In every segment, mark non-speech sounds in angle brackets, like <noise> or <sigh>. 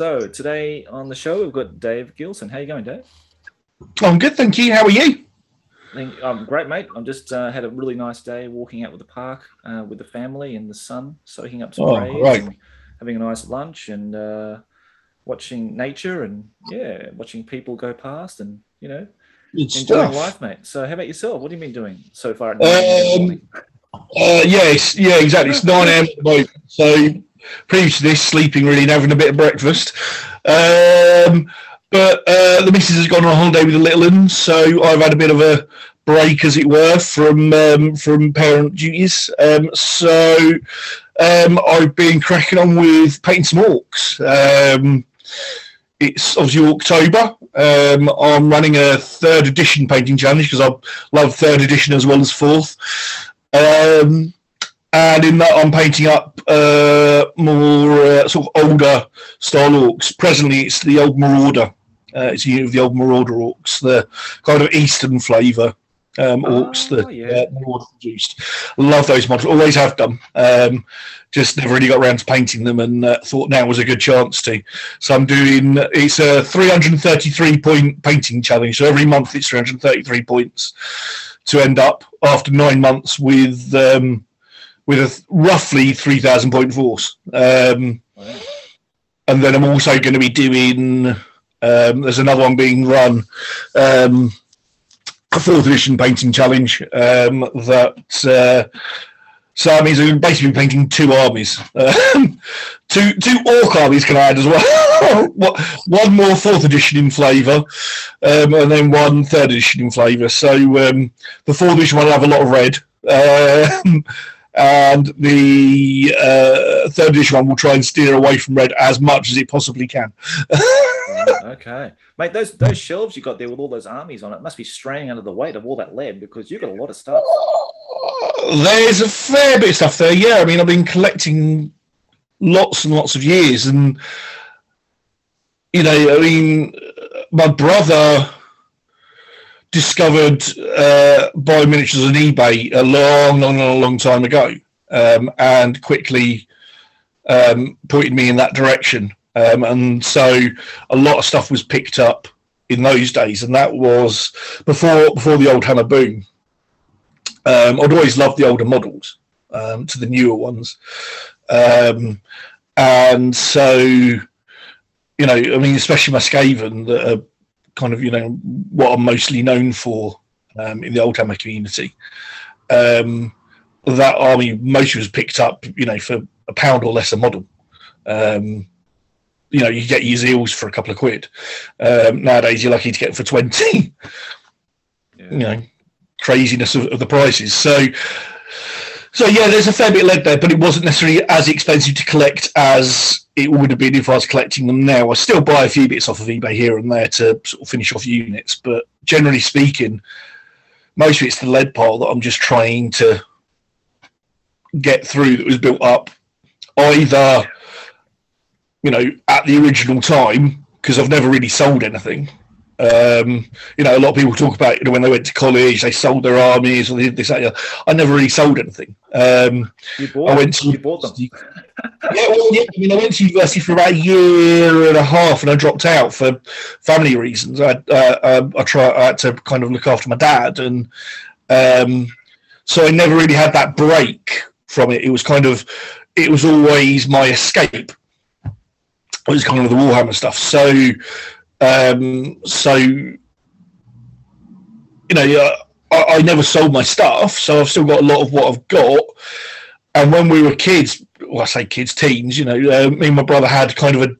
So today on the show we've got Dave Gillson. How you going, Dave? I'm good, thank you. How are you? I'm um, great, mate. I'm just uh, had a really nice day walking out with the park uh, with the family in the sun, soaking up some Oh, rays, right. having a nice lunch, and uh, watching nature, and yeah, watching people go past, and you know, Good enjoying stuff. life, mate. So, how about yourself? What have you been doing so far? At Um, Uh, yes, yeah, exactly. It's 9 a.m. So, previous to this, sleeping really and having a bit of breakfast. Um, but uh, the missus has gone on holiday with the little ones, so I've had a bit of a break, as it were, from um, from parent duties. Um, so, um, I've been cracking on with painting some orcs. Um, it's obviously October. Um, I'm running a third edition painting challenge because I love third edition as well as fourth. Um, and in that, I'm painting up uh, more uh, sort of older style orcs. Presently, it's the old Marauder. Uh, it's a unit of the old Marauder orcs, the kind of eastern flavour um, orcs Oh, that yeah. uh, Marauder produced. Love those models. Always have done. Um, just never really got around to painting them, and uh, thought now was a good chance to. So I'm doing. It's a 333 point painting challenge. So every month it's 333 points to end up after nine months with um, with a roughly 3,000 point force. Um, and then I'm also going to be doing. Um, there's another one being run, um, a fourth edition painting challenge um, that. Uh, so that means I'm basically painting two armies, um, two two orc armies can I add as well. <laughs> One more fourth edition in flavour, um, and then one third edition in flavour. So the fourth edition one will have a lot of red, and the uh, third edition one will try and steer away from red as much as it possibly can. <laughs> Okay, mate. Those those shelves you got there with all those armies on it must be straining under the weight of all that lead because you've got a lot of stuff. There's a fair bit of stuff there. Yeah, I mean, I've been collecting lots and lots of years, and you know, I mean, my brother discovered uh, biominiatures on eBay a long, long, long, long time ago, um, and quickly um, pointed me in that direction. Um, and so, a lot of stuff was picked up in those days, and that was before before the Oldhammer boom um, I'd always loved the older models um, to the newer ones. Um, and so, you know, I mean, especially my Skaven that kind of, you know, what I'm mostly known for um, in the Oldhammer community. Um, that army mostly was picked up, you know, for a pound or less a model. Um, you know, you get your eels for a couple of quid. Um, nowadays, you're lucky to get for 20. <laughs> Yeah. you know craziness of, of the prices. So, so yeah, there's a fair bit of lead there, but it wasn't necessarily as expensive to collect as it would have been if I was collecting them now. I still buy a few bits off of eBay here and there to sort of finish off units, but generally speaking, most of it's the lead pile that I'm just trying to get through that was built up either you know at the original time because I've never really sold anything um, you know, a lot of people talk about you know when they went to college, they sold their armies or they did this. That. I never really sold anything. Um, You bought. I went to you bought them. yeah, well, yeah. I mean, I went to university for about a year and a half, and I dropped out for family reasons. I uh, um, I try I had to kind of look after my dad, and um, so I never really had that break from it. It was kind of it was always my escape. It was kind of the Warhammer stuff. So um, so you know, I, I never sold my stuff, so I've still got a lot of what I've got. And when we were kids, well, I say kids, teens, you know, uh, me and my brother had kind of a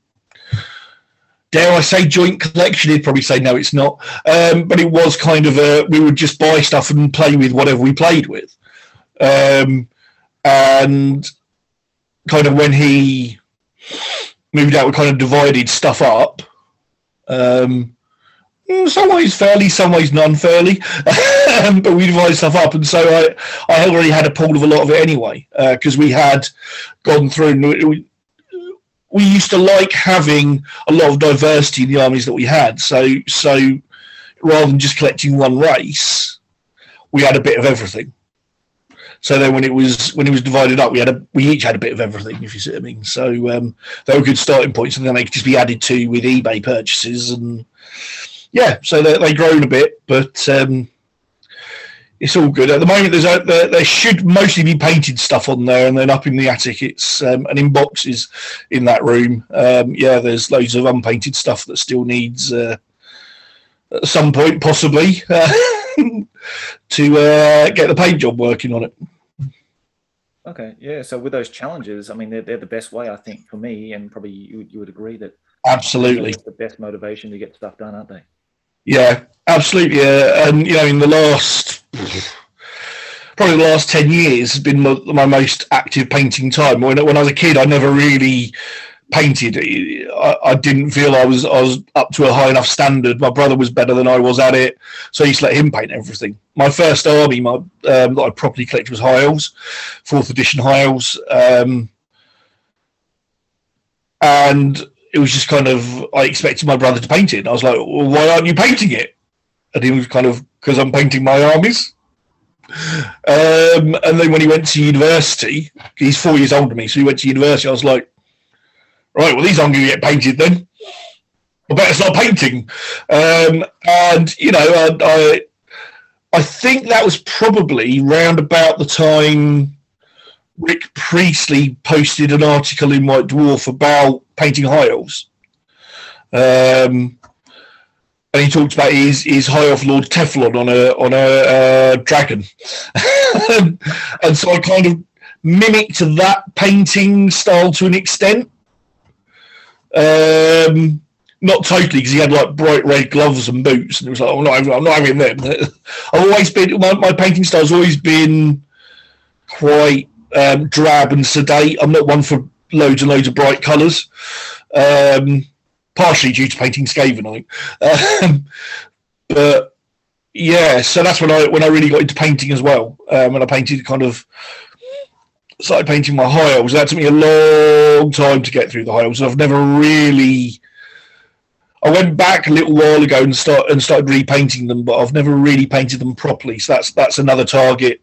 dare I say joint collection? He'd probably say no, it's not. Um, but it was kind of a we would just buy stuff and play with whatever we played with. Um, and kind of when he moved out, we kind of divided stuff up. Um, mm, some ways fairly, some ways non-fairly, <laughs> Um, but we divided stuff up, and so I, I already had a pool of a lot of it anyway, because we had gone through. And we, we used to like having a lot of diversity in the armies that we had. So, so rather than just collecting one race, we had a bit of everything. So then when it was when it was divided up, we had a we each had a bit of everything, if you see what I mean. So um, they were good starting points, and then they could just be added to with eBay purchases, and yeah, so they they grown a bit, but um, it's all good at the moment. There's a, there, there should mostly be painted stuff on there, and then up in the attic, it's um, and in boxes in that room. Um, yeah, there's loads of unpainted stuff that still needs uh, at some point possibly <laughs> <laughs> <laughs> to uh, get the paint job working on it. Okay, yeah. So with those challenges, I mean, they're, they're the best way, I think, for me, and probably you, you would agree that absolutely the best motivation to get stuff done, aren't they? Yeah, absolutely. Yeah. And you know, in the last probably the last ten years has been my, my most active painting time. When when I was a kid, I never really painted. I, I, didn't feel I was I was up to a high enough standard. My brother was better than I was at it, so I used to let him paint everything. My first army, my um, that I properly collected was High Elves, fourth edition High Elves, um, and it was just kind of I expected my brother to paint it. I was like, well, why aren't you painting it? And he was kind of because I'm painting my armies. Um, and then when he went to university, he's four years older than me, so he went to university. I was like, right, well, these aren't going to get painted then. I better start painting. Um, and you know, I, I, I think that was probably round about the time Rick Priestley posted an article in White Dwarf about painting high elves. Um, and he talked about his, his high elf Lord Teflon on a on a uh, dragon, <laughs> and so I kind of mimicked that painting style to an extent. Um, not totally because he had like bright red gloves and boots, and it was like, oh, no, I'm not having them. <laughs> I've always been my, my painting style's always been quite um, drab and sedate. I'm not one for loads and loads of bright colours. Um, partially due to painting think. Um, but yeah, so that's when I when I really got into painting as well. Um, when I painted kind of started painting my elves. That took me a long time to get through the elves. I've never really. I went back a little while ago and start and started repainting them, but I've never really painted them properly. So that's that's another target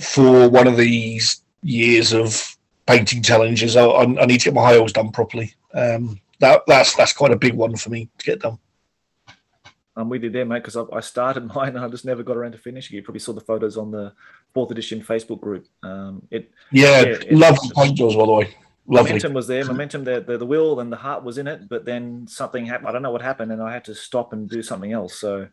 for one of these years of painting challenges. I, I need to get my elves done properly. Um, that that's that's quite a big one for me to get done. I'm with you there, mate, because I, I, started <laughs> mine and I just never got around to finishing. You probably saw the photos on the fourth edition Facebook group. Um, it yeah, yeah it, love the paint jobs by the way. Lovely. Momentum was there. Momentum, the, the, the will and the heart was in it, but then something happened. I don't know what happened, and I had to stop and do something else. So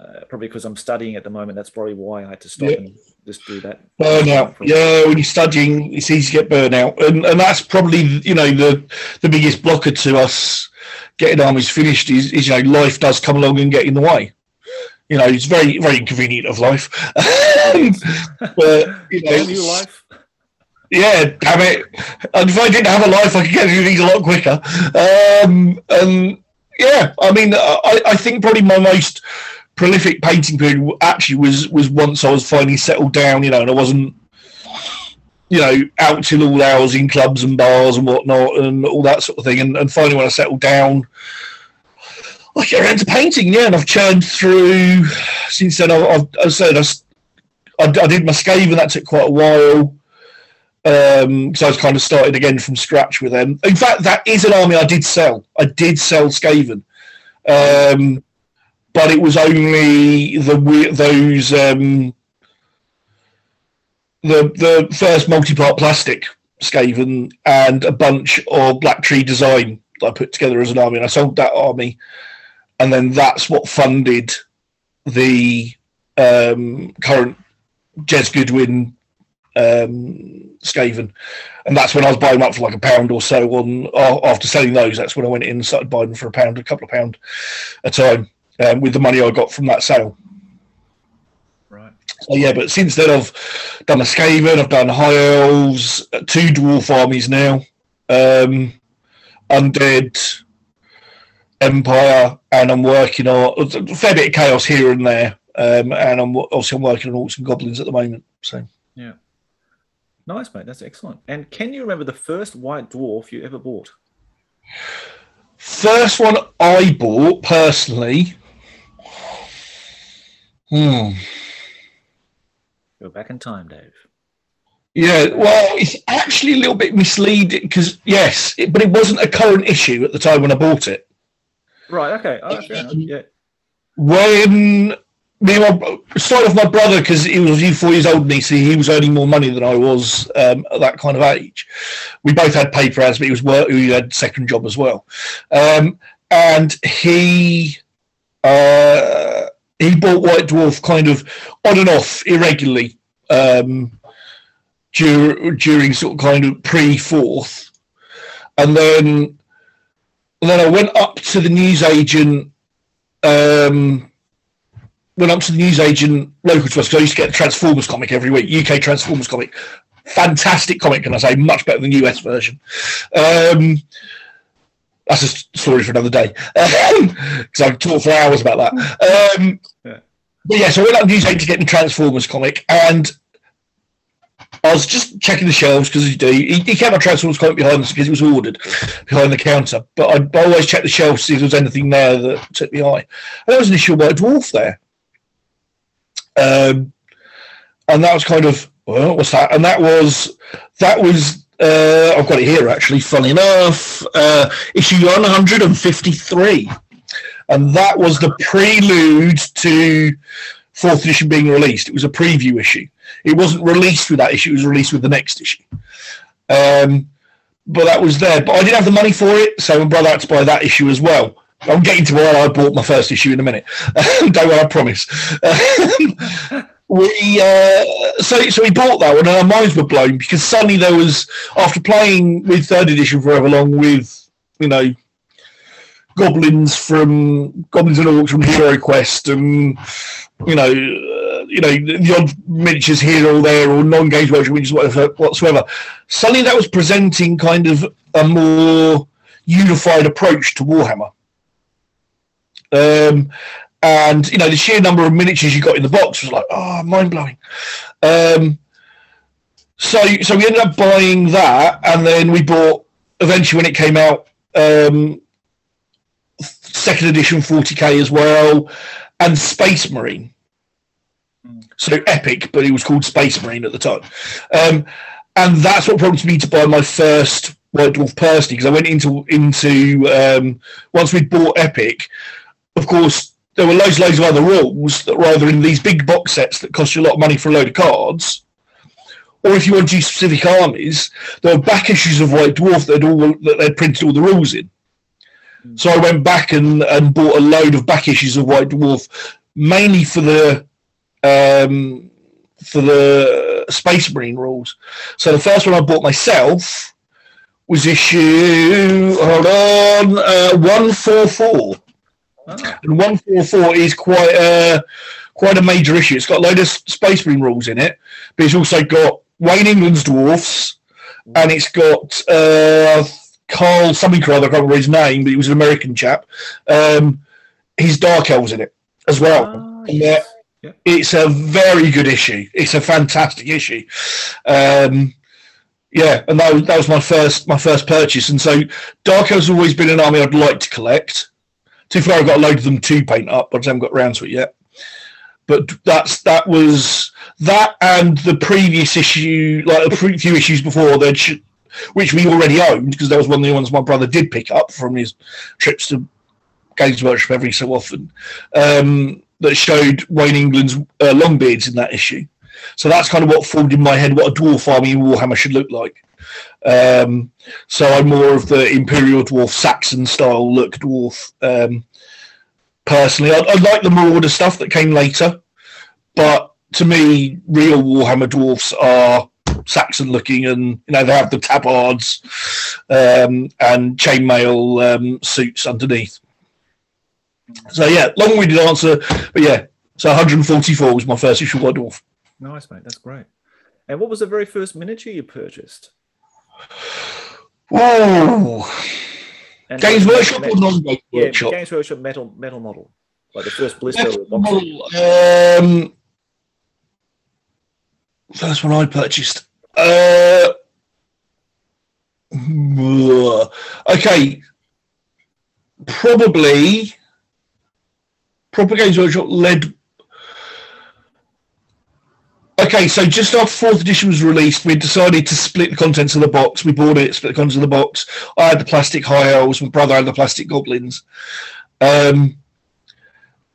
uh, probably because I'm studying at the moment. That's probably why I had to stop yeah. and just do that. Burnout. Yeah, when you're studying, it's easy to get burnout, and and that's probably you know the the biggest blocker to us getting armies finished is, is you know life does come along and get in the way. You know, it's very very inconvenient of life. <laughs> but you know, new life. Yeah, damn it! And if I didn't have a life, I could get through these a lot quicker. Um, and yeah, I mean, I, I think probably my most prolific painting period actually was was once I was finally settled down, you know, and I wasn't, you know, out till all hours in clubs and bars and whatnot and all that sort of thing. And, and finally, when I settled down, I get around to painting, yeah, and I've churned through since then. I've, I've said I, I, did my Skaven, that took quite a while. Um, so I was kind of started again from scratch with them. In fact, that is an army I did sell. I did sell Skaven. Um, but it was only the those um, the the first multi-part plastic Skaven and a bunch of Black Tree design that I put together as an army, and I sold that army, and then that's what funded the um, current Jez Goodwin um, Skaven, and that's when I was buying them up for like a pound or so. On after selling those, that's when I went in and started buying them for a pound, a couple of pound a time um, with the money I got from that sale. Right. So yeah, but since then I've done a Skaven, I've done High Elves, uh, two Dwarf armies now, um, Undead, Empire, and I'm working on a fair bit of Chaos here and there. Um, and I'm obviously I'm working on Orcs and Goblins at the moment. So yeah, nice mate, that's excellent. And can you remember the first White Dwarf you ever bought? First one I bought personally Hmm. You're back in time, Dave. Yeah, well, it's actually a little bit misleading because yes, it, but it wasn't a current issue at the time when I bought it. Right. Okay. Oh, enough. Yeah. When me and my started off my brother because he was a few four years older than me, so he was earning more money than I was um, at that kind of age. We both had paper ads, but he was work. He had second job as well, um, and he uh, he bought White Dwarf kind of on and off irregularly um, during, during sort of kind of pre fourth, and then and then I went up to the newsagent. Um, went up to the newsagent local to us because I used to get the Transformers comic every week, UK Transformers comic. Fantastic comic, can I say? Much better than the US version. Um, that's a story for another day <laughs> because I could talk for hours about that. Um, Yeah. But yeah, so I went up to the newsagent to get the Transformers comic, and I was just checking the shelves because do. He, he kept my Transformers comic behind us because it was ordered behind the counter. But I, always check the shelves to see if there was anything there that took the eye. And there was an issue of White Dwarf there. Um, and that was kind of well, what's that? And that was that was uh, I've got it here actually. Funny enough, uh, issue 153, and that was the prelude to fourth edition being released. It was a preview issue. It wasn't released with that issue. It was released with the next issue. Um, but that was there. But I didn't have the money for it, so my brother had to buy that issue as well. I'm getting to where I bought my first issue in a minute. <laughs> Don't worry, I promise. <laughs> we uh, so so we bought that one, and our minds were blown because suddenly there was after playing with third edition forever long with you know goblins from goblins and orcs from Hero Quest and you know you know the odd miniatures here or there or non-gauge version miniatures whatsoever. Suddenly that was presenting kind of a more unified approach to Warhammer. Um, and you know the sheer number of miniatures you got in the box was like oh mind blowing. Um, so so we ended up buying that, and then we bought eventually when it came out um, second edition 40k as well, and Space Marine. So epic, but it was called Space Marine at the time. Um, and that's what prompted me to buy my first White Dwarf personally because I went into into um, once we'd bought Epic, of course there were loads loads of other rules that were either in these big box sets that cost you a lot of money for a load of cards, or if you want to use specific armies, there were back issues of White Dwarf that all that they'd printed all the rules in. So I went back and, and bought a load of back issues of White Dwarf, mainly for the um, for the Space Marine rules. So the first one I bought myself was issue hold on uh, one four four, Oh, and one four four is quite a quite a major issue. It's got a load of Space Marine rules in it, but it's also got Wayne England's dwarfs, and it's got uh, Carl something or other. I can't remember his name, but he was an American chap. Um, his Dark Elves in it as well. Ah, And yes. They're- it's a very good issue. It's a fantastic issue. Um, yeah, and that was, that was my first my first purchase. And so Dark has always been an army I'd like to collect. Too far, I've got a load of them to paint up, but I haven't got around to it yet. But that's that was that and the previous issue, like a few issues before that, which we already owned because that was one of the ones my brother did pick up from his trips to Games Workshop every so often. Um, that showed Wayne England's uh, Longbeards in that issue. So that's kind of what formed in my head what a dwarf army in Warhammer should look like. Um, so I'm more of the Imperial Dwarf, Saxon style look dwarf. Um, personally, I, I like the Marauder stuff that came later, but to me, real Warhammer dwarfs are Saxon looking, and you know they have the tabards um, and chainmail um, suits underneath. So yeah, long-winded answer, but yeah. So 144 was my first issue of White Dwarf. Nice, mate. That's great. And what was the very first miniature you purchased? Oh, And Games like, Workshop me- or non-Games Yeah, Workshop? Games Workshop metal metal model, like the first blister box. Um, first one I purchased. Uh, okay, probably. Proper Games Workshop led. Okay, so just after fourth edition was released, we decided to split the contents of the box. We bought it, split the contents of the box. I had the plastic high elves, my brother had the plastic goblins. Um,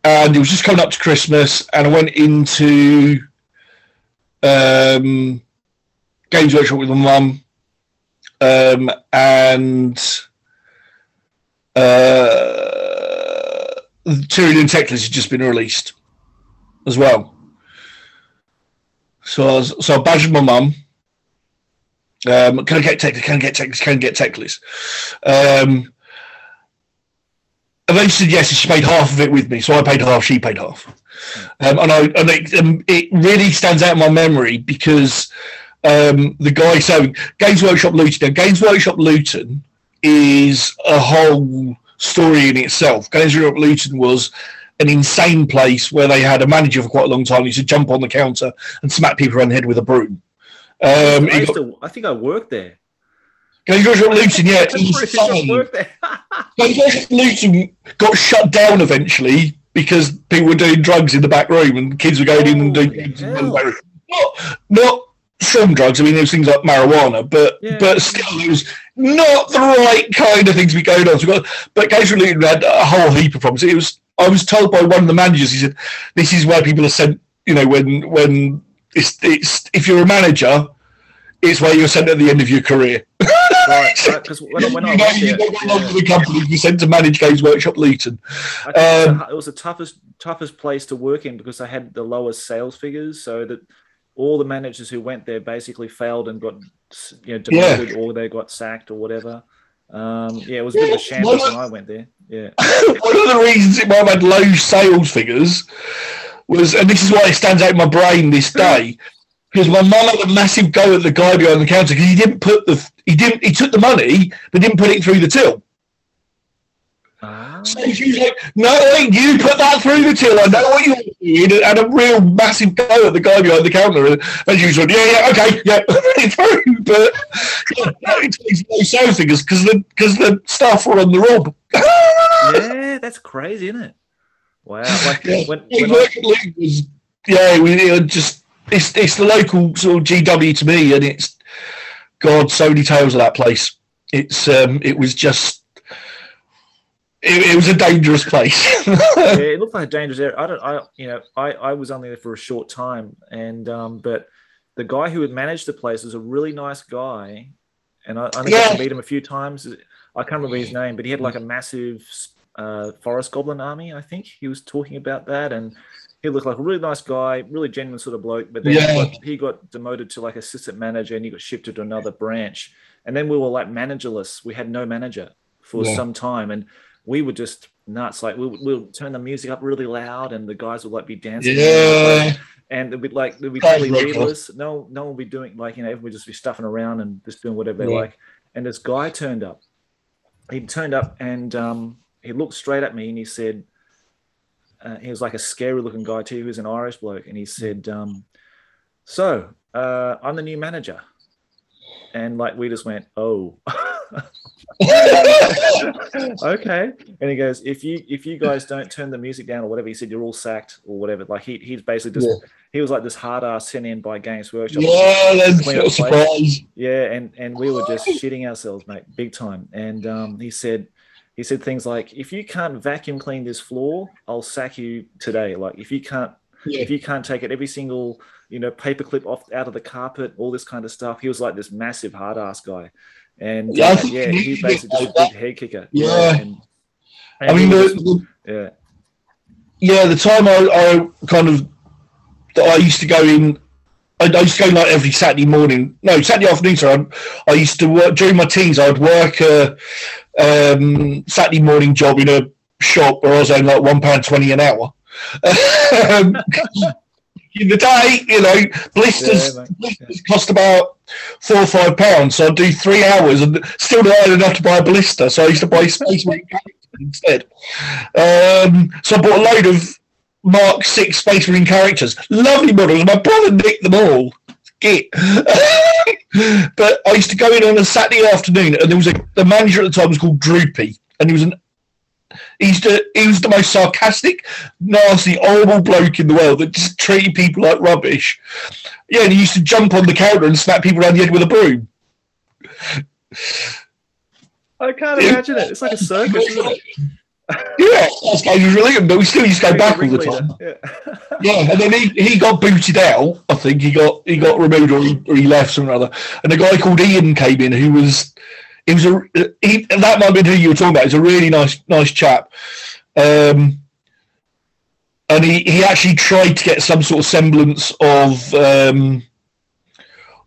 and it was just coming up to Christmas, and I went into um, Games Workshop with my mum, um, and uh, Tyrion Teclis has just been released as well. So so badgered my mum. Um, can I get Teclis? Can I get Teclis? Can I get Teclis? Um, said yes, she paid half of it with me. So I paid half, she paid half. Um, and I and it, um, it really stands out in my memory because um, the guy so Games Workshop Luton. Now, Games Workshop Luton is a whole story in itself. Games Workshop Luton was an insane place where they had a manager for quite a long time. He used to jump on the counter and smack people around the head with a broom. Um, I, got, to, I, think I worked there. Games Workshop Luton, yeah, insane. Games Workshop Luton got shut down eventually because people were doing drugs in the back room and kids were going oh, in and doing drugs. Not, not some drugs. I mean, there was things like marijuana, but yeah. but still, it was not the right kind of things to be going on. So got, but Games Luton had a whole heap of problems. It was. I was told by one of the managers. He said, "This is where people are sent. You know, when when it's it's if you're a manager, it's where you're sent at the end of your career." right, <laughs> because when, when I know, you go along to the company, you're sent to manage Games Workshop Luton. Um, it was the toughest toughest place to work in because I had the lowest sales figures, so that all the managers who went there basically failed and got you know demoted yeah. or they got sacked or whatever. Um, yeah, it was a bit of a shambles when I went there. Yeah. <laughs> One of the reasons it might have had low sales figures was, and this is why it stands out in my brain this day, because my mum had a massive go at the guy behind the counter because he didn't put the he didn't he took the money but didn't put it through the till. So she was like, "No, you put that through the till. I know what you're doing." And a real massive go at the guy behind the counter, and she was like, "Yeah, yeah, okay, yeah, put it through." But yeah, it takes no sales figures because the because the staff were on the rob. <laughs> yeah, that's crazy, isn't it? Wow, like yeah, when, when I... was, yeah, we it just it's it's the local sort of GW to me, and it's God, so many tales of that place. It's um, it was just it, it was a dangerous place. <laughs> <laughs> yeah, it looked like a dangerous area. I don't, I you know, I I was only there for a short time, and um, but the guy who had managed the place was a really nice guy, and I, I think yeah. I meet him a few times. I can't remember his name, but he had like a massive uh, forest goblin army. I think he was talking about that, and he looked like a really nice guy, really genuine sort of bloke. But then yeah. he, got, he, got, demoted to like assistant manager and he got shifted to another branch. And then we were like managerless. We had no manager for yeah. some time. And we were just nuts. Like we we'll turn the music up really loud and the guys would like be dancing. Yeah. And it'd be like, it'd be totally leadless. No, no one would be doing like, you know, everyone would just be stuffing around and just doing whatever they like. And this guy turned up. He turned up and um, he looked straight at me and he said, uh, he was like a scary looking guy too. He was an Irish bloke, and he said, um, "So uh, I'm the new manager," and like we just went, "Oh." <laughs> <laughs> okay and he goes if you if you guys don't turn the music down or whatever he said you're all sacked or whatever like he he's basically just yeah. he was like this hard ass sent in by games workshop yeah that's a surprise yeah and and we were just shitting ourselves mate big time and um he said he said things like, "If you can't vacuum clean this floor, I'll sack you today. Like if you can't, yeah. if you can't take it every single, you know, paperclip off out of the carpet, all this kind of stuff." He was like this massive hard ass guy, and yeah, uh, yeah he basically just a big head kicker. Yeah, and, and I mean, the, yeah, yeah. The time I, I kind of I used to go in I, used to go like every Saturday morning. No, Saturday afternoon. So I, I used to work during my teens. I'd work a um, Saturday morning job in a shop where I was earning like one pound twenty an hour. <laughs> um, <laughs> in the day, you know, blisters, yeah, blisters cost about four or five pounds. So I'd do three hours and still not enough to buy a blister. So I used to buy Space Marine instead. Um, so I bought a load of Mark Six Space Marine characters. Lovely models. My brother nicked them all. Git. <laughs> but I used to go in on a Saturday afternoon, and there was a the manager at the time was called Droopy, and he was an He's the he was the most sarcastic, nasty, horrible bloke in the world that just treated people like rubbish. Yeah, and he used to jump on the counter and smack people around the head with a broom. I can't imagine it. It's like a circus, isn't it? yeah, that's guy was really good, but we still used to go back all the time. Yeah. <laughs> yeah, and then he, he got booted out. I think he got he got removed or he, or he left something or other. And a guy called Ian came in who was he was a he, that might be who you were talking about. He's a really nice nice chap. Um, and he, he actually tried to get some sort of semblance of um,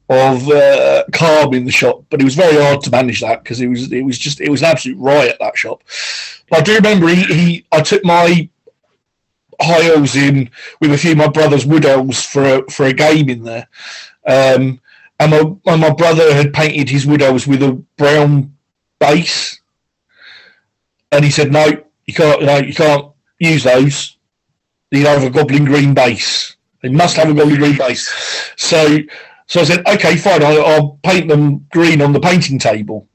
of uh, calm in the shop, but it was very hard to manage that because it was it was just it was an absolute riot that shop. But I do remember he, he I took my high elves in with a few of my brother's wood elves for a, for a game in there, um, and my my brother had painted his widows with a brown base, and he said no, you can't you know you can't use those. You have a goblin green base. They must have a goblin green base. So so I said, okay, fine, I'll, I'll paint them green on the painting table.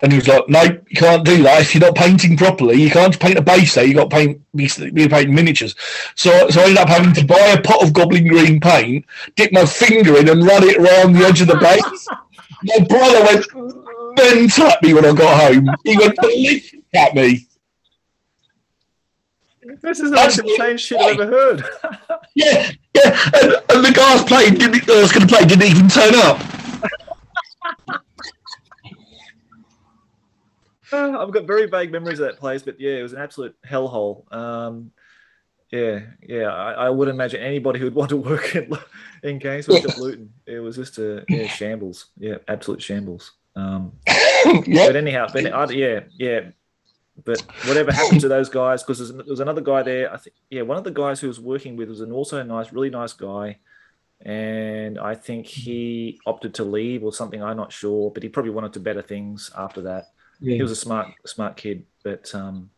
And he was like, no, you can't do that. If you're not painting properly, you can't paint a base there. You got to paint, be painting miniatures. So, so I ended up having to buy a pot of goblin green paint, dip my finger in, and run it around the edge of the base. my brother went mental at me when I got home. He went at me. This is the most insane shit I've ever heard. yeah, yeah. And, and the guys playing didn't, I was going to play didn't even turn up. Uh, <laughs> I've got very vague memories of that place, but yeah, it was an absolute hellhole. Um, yeah, yeah, I, I would imagine anybody who'd want to <laughs> work in in Games Workshop Luton. It was just a yeah, shambles. Yeah, absolute shambles. Um, <laughs> yeah. But anyhow, but I, yeah, yeah. But whatever happened to those guys? Because there was another guy there. I think, yeah, one of the guys who was working with was an also a nice, really nice guy, and I think he opted to leave or something. I'm not sure, but he probably wanted to better things after that. Yeah. He was a smart, smart kid, but um,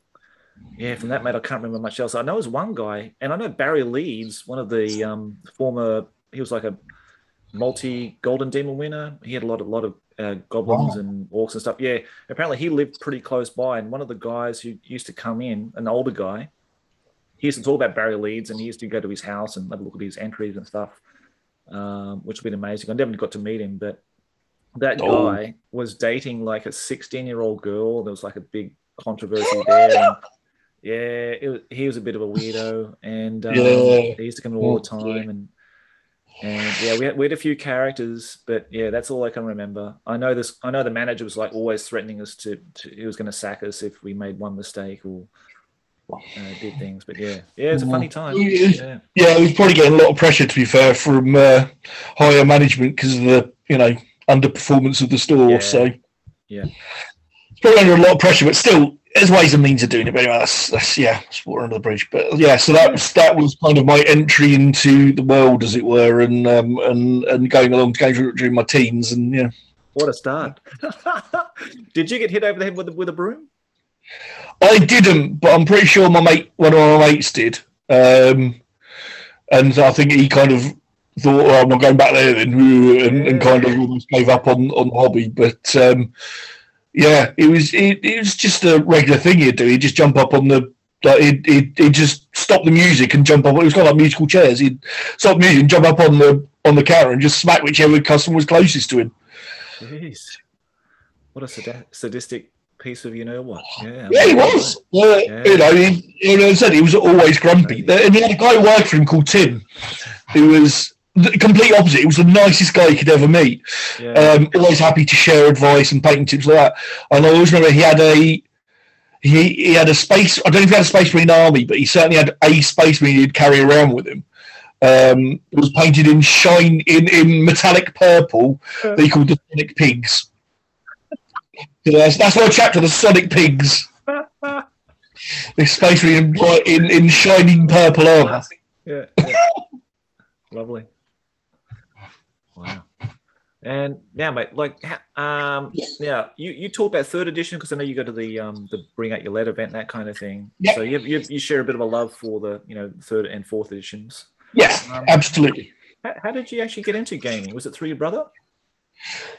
yeah, from that mate, I can't remember much else. I know there's one guy, and I know Barry Leeds, one of the um, former. He was like a multi Golden Demon winner. He had a lot, a lot of uh, goblins wow. and orcs and stuff. Yeah, apparently he lived pretty close by, and one of the guys who used to come in, an older guy, he used to talk about Barry Leeds, and he used to go to his house and have a look at his entries and stuff, um, which would be amazing. I never got to meet him, but that oh. guy was dating like a 16 year old girl. There was like a big controversy there. And, <laughs> yeah, it, he was a bit of a weirdo, and um, yeah. he used to come in all the time, and and yeah, we had, we had a few characters, but yeah, that's all I can remember. I know this. I know the manager was like always threatening us to. to he was going to sack us if we made one mistake or uh, did things. But yeah, yeah, it's a funny time. Yeah, yeah, was probably getting a lot of pressure to be fair from uh, higher management because of the you know underperformance of the store. Yeah. So yeah, it's probably under a lot of pressure, but still, there's ways and means of doing it. But anyway, that's, that's yeah, it's water under the bridge. But yeah, so that was that was kind of my entry into the world, as it were, and um, and and going along going through during my teens, and yeah. What a start! <laughs> Did you get hit over the head with a, with a broom? I didn't, but I'm pretty sure my mate, one of my mates, did. Um, and I think he kind of thought, oh, I'm not going back there then, and, and kind of almost gave up on on the hobby. But um, yeah, it was it, it was just a regular thing he'd do. He'd just jump up on the like he'd, he'd, he'd just stop the music and jump up. It was kind of like musical chairs. He'd stop music and jump up on the on the counter and just smack whichever customer was closest to him. Jeez, what a sadistic piece of you know what? Yeah, yeah, he was. Uh, yeah. You know, he, you know, I said he was always grumpy. And he had a guy who worked for him called Tim, who was the complete opposite. He was the nicest guy you could ever meet. Yeah. Um, always happy to share advice and painting tips like that. And I always remember he had a he, he had a space. I don't know if he had a space marine army, but he certainly had a space marine he'd carry around with him. Um, it was painted in shine in, in metallic purple. Uh. They called the Sonic Pigs. so that's that's my chapter, the Sonic Pigs. this space marine in, in, in shining purple armor. Yeah, yeah. <laughs> lovely. And now, mate, like, um, yeah, you, you talk about third edition because I know you go to the um the bring out your lead event, that kind of thing. So you, you you share a bit of a love for the you know third and fourth editions. Yes, um, absolutely. How, how, did you actually get into gaming? Was it through your brother?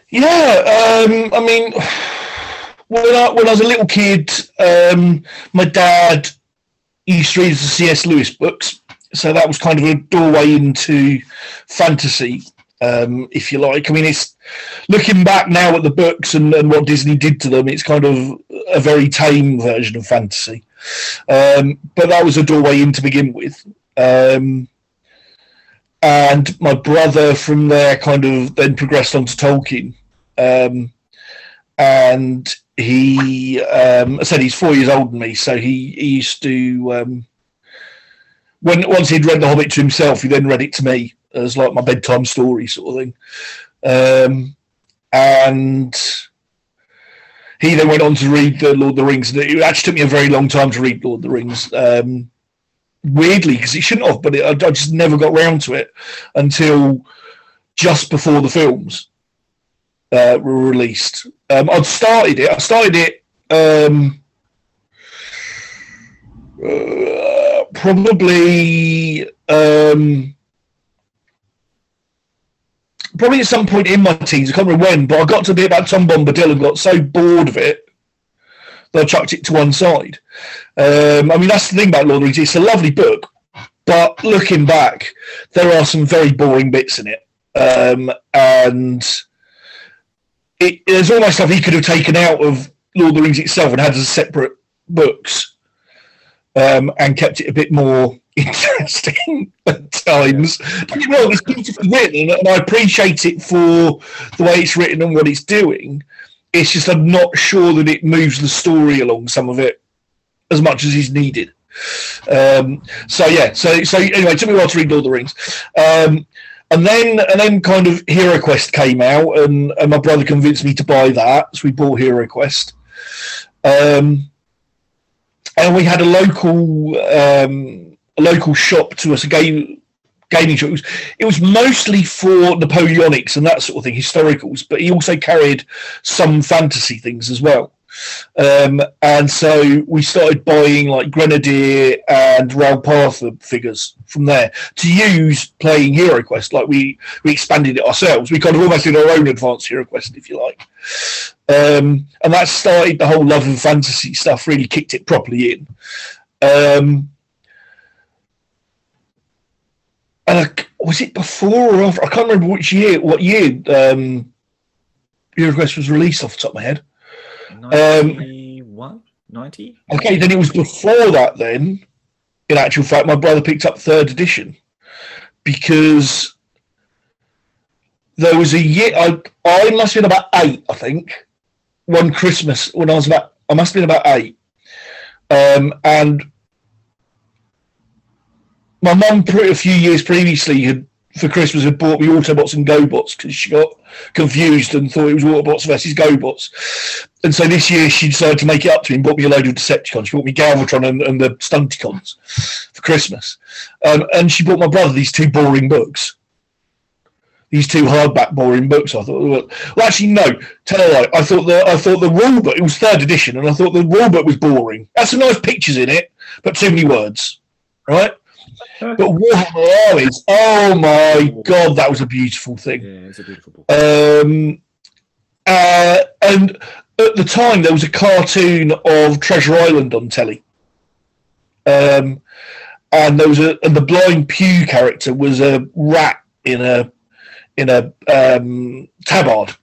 Yeah, um, I mean, when I, when I was a little kid, um, my dad used to read the C.S. Lewis books, so that was kind of a doorway into fantasy, um, if you like. I mean, it's looking back now at the books and, and what Disney did to them, it's kind of a very tame version of fantasy. Um, but that was a doorway in to begin with. Um, and my brother from there kind of then progressed on to Tolkien. Um, and he, um, I said he's four years older than me, so he, he used to, um, when once he'd read The Hobbit to himself, he then read it to me as like my bedtime story sort of thing. Um, and he then went on to read the Lord of the Rings. It actually took me a very long time to read Lord of the Rings. Um, weirdly, because it shouldn't have, but it, I, just never got round to it until just before the films uh, were released. Um, I'd started it. I started it um, uh, probably um, probably at some point in my teens. I can't remember when, but I got to be about Tom Bombadil and got so bored of it that I chucked it to one side. Um, I mean, that's the thing about Lord of the Rings. It's a lovely book, but looking back, there are some very boring bits in it, um, and it, there's almost stuff he could have taken out of Lord of the Rings itself and had as separate books, um, and kept it a bit more <laughs> interesting at times. It's beautifully written, and I appreciate it for the way it's written and what it's doing. It's just I'm not sure that it moves the story along some of it as much as is needed. Um, so yeah, so so anyway, it took me a while to read Lord of the Rings. Um, and then and then kind of Hero Quest came out, and, and my brother convinced me to buy that, so we bought Hero Quest. Um, and we had a local um, a local shop to us, a game gaming shop. It was, it was mostly for Napoleonics and that sort of thing, historicals, but he also carried some fantasy things as well. Um, and so we started buying like Grenadier and Ral Partha figures from there to use playing Hero Quest. Like we we expanded it ourselves. We kind of almost did our own advanced Hero Quest, if you like. Um, and that started the whole love and fantasy stuff. Really kicked it properly in. Um, and I, was it before or after? I can't remember which year. What year um, Hero Quest was released off the top of my head. 91? 90? Okay, then it was before that then. In actual fact, my brother picked up third edition because there was a year, I, I must have been about eight, I think, one Christmas when I was about, I must have been about eight. Um, and my mum, a few years previously, had for Christmas had bought me Autobots and GoBots because she got confused and thought it was Autobots versus GoBots. And so this year she decided to make it up to me and bought me a load of Decepticons. She bought me Galvatron and, and the Stunticons for Christmas. Um, and she bought my brother these two boring books. These two hardback boring books. I thought, well, well actually, no. Tell a lie. I thought the I thought the rule book. It was third edition, and I thought the rule book was boring. Had some nice pictures in it, but too many words. Right? But Warhammer Armies, oh my god, that was a beautiful thing. Yeah, it's a beautiful book. Um, uh, and at the time, there was a cartoon of Treasure Island on telly. Um, and there was a and the blind pew character was a rat in a in a um, tabard.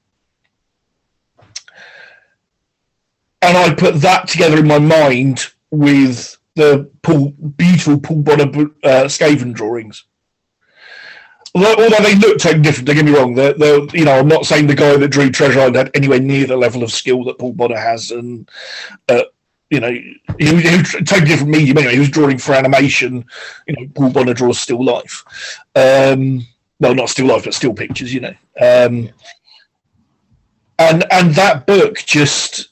And I put that together in my mind with the beautiful Paul Bonner uh, Skaven drawings. Although, although, they look totally different, don't get me wrong. They're, they're, you know, I'm not saying the guy that drew Treasure Island had anywhere near the level of skill that Paul Bonner has, and uh, you know, he, he was totally different medium anyway. He was drawing for animation. You know, Paul Bonner draws still life. Um, well, not still life, but still pictures. You know, um, and and that book just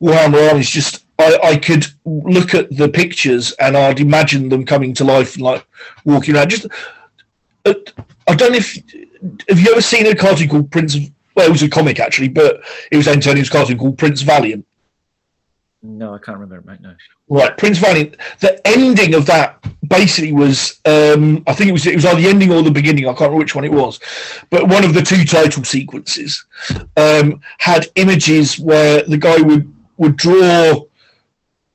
Warhammer Armies just I, I could look at the pictures and I'd imagine them coming to life and like walking around. Just, uh, I don't know if have you ever seen a cartoon called Prince of well, it was a comic actually, but it was Antonio's cartoon called Prince Valiant. No, I can't remember, it, mate. No. Right, Prince Valiant. The ending of that basically was, um, I think it was it was either the ending or the beginning. I can't remember which one it was, but one of the two title sequences um, had images where the guy would would draw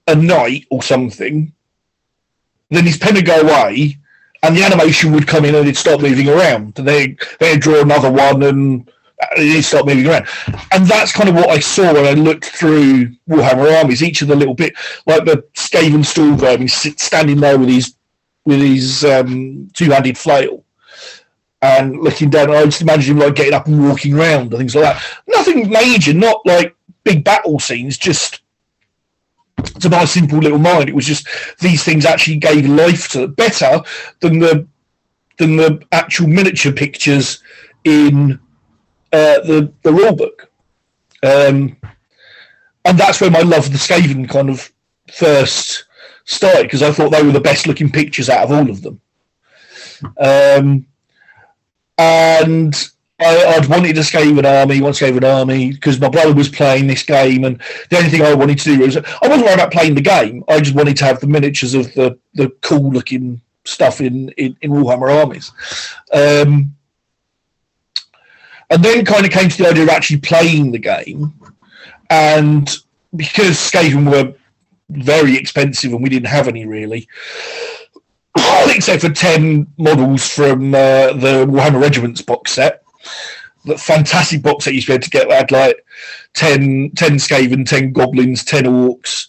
a knight or something, then his pen would go away, and the animation would come in and it'd start moving around, and they they'd draw another one and it start moving around. And that's kind of what I saw when I looked through Warhammer Armies. Each of the little bit, like the Skaven Stormvermin, standing there with his with his um, two-handed flail and looking down. I just imagine him like getting up and walking around and things like that. Nothing major, not like big battle scenes. Just to my simple little mind, it was just these things actually gave life to better than the than the actual miniature pictures in uh, the the rule book, um, and that's where my love of the Skaven kind of first started because I thought they were the best looking pictures out of all of them. Um, and I, would wanted a Skaven army, one Skaven army, because my brother was playing this game, and the only thing I wanted to do was I wasn't worried about playing the game. I just wanted to have the miniatures of the the cool looking stuff in in, in Warhammer armies. Um, and then kind of came to the idea of actually playing the game. And because Skaven were very expensive and we didn't have any really, <coughs> except for 10 models from uh, the Warhammer Regiments box set. The fantastic box set you used to be able to get had like 10, 10 Skaven, 10 Goblins, 10 Orcs,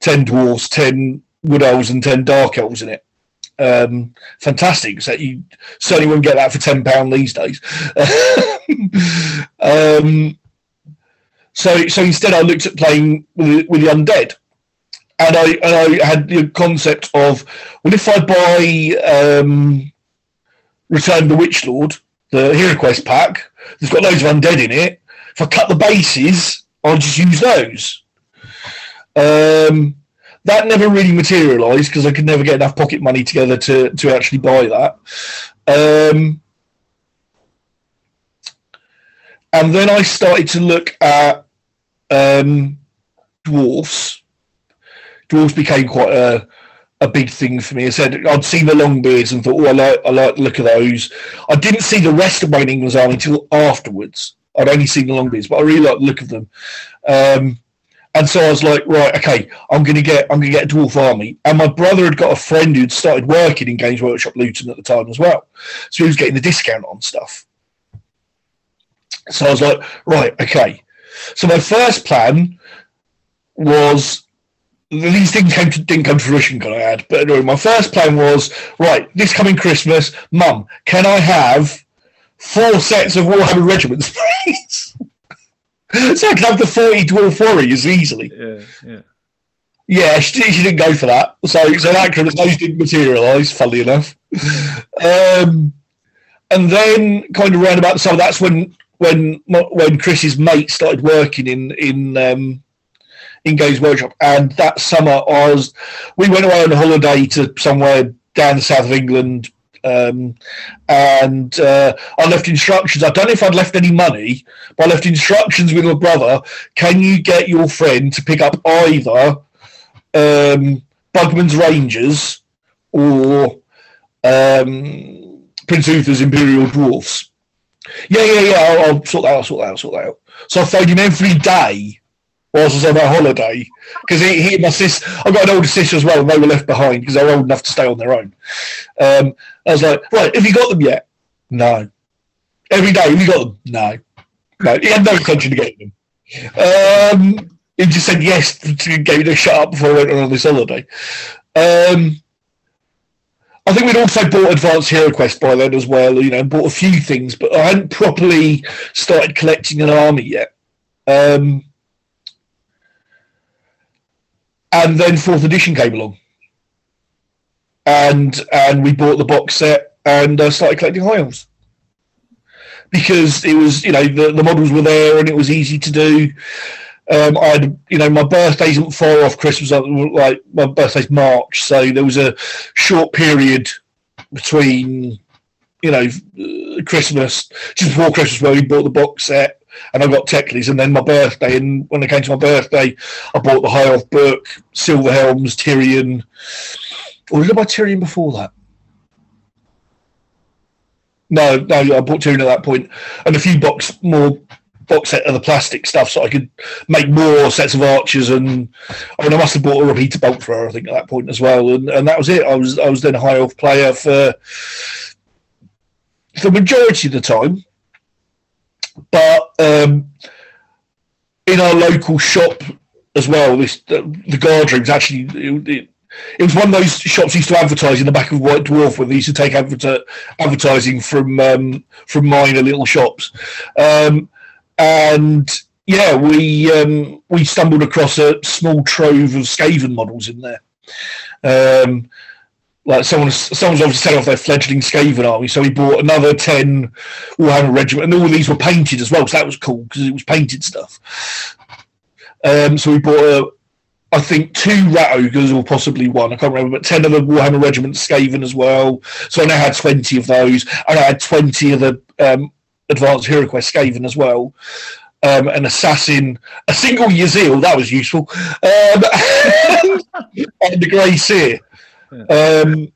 10 Dwarfs, 10 Wood Elves, and 10 Dark Elves in it um, fantastic. So you certainly wouldn't get that for ten pound these days. <laughs> um, so so instead, I looked at playing with, with the undead, and I and I had the concept of well, if I buy um, Return the Witch Lord, the Hero Quest pack, there's got loads of undead in it. If I cut the bases, I'll just use those. Um, that never really materialised because I could never get enough pocket money together to to actually buy that. Um, and then I started to look at um, dwarfs. Dwarfs became quite a a big thing for me. I said I'd seen the long beards and thought, oh, I like I like the look of those. I didn't see the rest of Wayne England's army until afterwards. I'd only seen the long beards, but I really like the look of them. Um, and so I was like, right, okay, I'm gonna get I'm gonna get a dwarf army. And my brother had got a friend who'd started working in Games Workshop Luton at the time as well. So he was getting the discount on stuff. So I was like, right, okay. So my first plan was these things came to, didn't come to fruition because I had, but anyway, my first plan was right, this coming Christmas, Mum, can I have four sets of Warhammer regiments, <laughs> please? <laughs> so I could have the 40 dwarf warriors easily. Yeah, yeah. Yeah, she, she didn't go for that. So, so that kind of those didn't materialise, funnily enough. <laughs> Um, and then, kind of round about so that's when when when Chris's mate started working in in um, in Games Workshop, and that summer I was we went away on a holiday to somewhere down the south of England, um, and uh, I left instructions. I don't know if I'd left any money, but I left instructions with my brother. Can you get your friend to pick up either um, Bugman's Rangers or um, Prince Ulther's Imperial Dwarfs? Yeah, yeah, yeah. I'll, I'll, sort that out. I'll sort that out. Sort that out. So I phoned him every day whilst I was on my holiday because he, he and my sister, I've got an older sister as well, and they were left behind because they were old enough to stay on their own. Um, I was like, right, have you got them yet? No. Every day, have you got them? No. No. He had no intention of getting them. Um, he just said yes to get me to shut up before I went on this holiday. Um, I think we'd also bought Advanced Hero Quest by then as well, you know, bought a few things, but I hadn't properly started collecting an army yet. Um, and then fourth edition came along, and and we bought the box set and uh, started collecting high because it was you know the, the models were there and it was easy to do. Um, I had you know my birthday isn't far off Christmas like my birthday's March, so there was a short period between you know Christmas just before Christmas where we bought the box set and I got Teclis, and then my birthday, and when it came to my birthday, I bought the High Elf book, Silver Helms, Tyrion. Or did I buy Tyrion before that? No, no, I bought Tyrion at that point, and a few box more box set of the plastic stuff, so I could make more sets of archers. And I mean, I must have bought a repeater bolt thrower, I think, at that point as well. And, and that was it. I was I was then a high elf player for the majority of the time, but um, in our local shop as well, this the, the guard rooms actually it, it, it was one of those shops used to advertise in the back of White Dwarf where they used to take adver- advertising from um, from minor little shops, um, and yeah, we um, we stumbled across a small trove of Skaven models in there. Um, like someone, someone's obviously set off their fledgling Skaven army, so we bought another ten Warhammer regiment, and all these were painted as well. So that was cool because it was painted stuff. Um, so we bought, a, I think, two Rat Ogres or possibly one. I can't remember, but ten of the Warhammer Regiment Skaven as well. So I now had twenty of those, and I had twenty of the um, Advanced Hero Quest Skaven as well. Um, an assassin, a single Jezzail, that was useful, um, <laughs> and the Grey Seer. Um,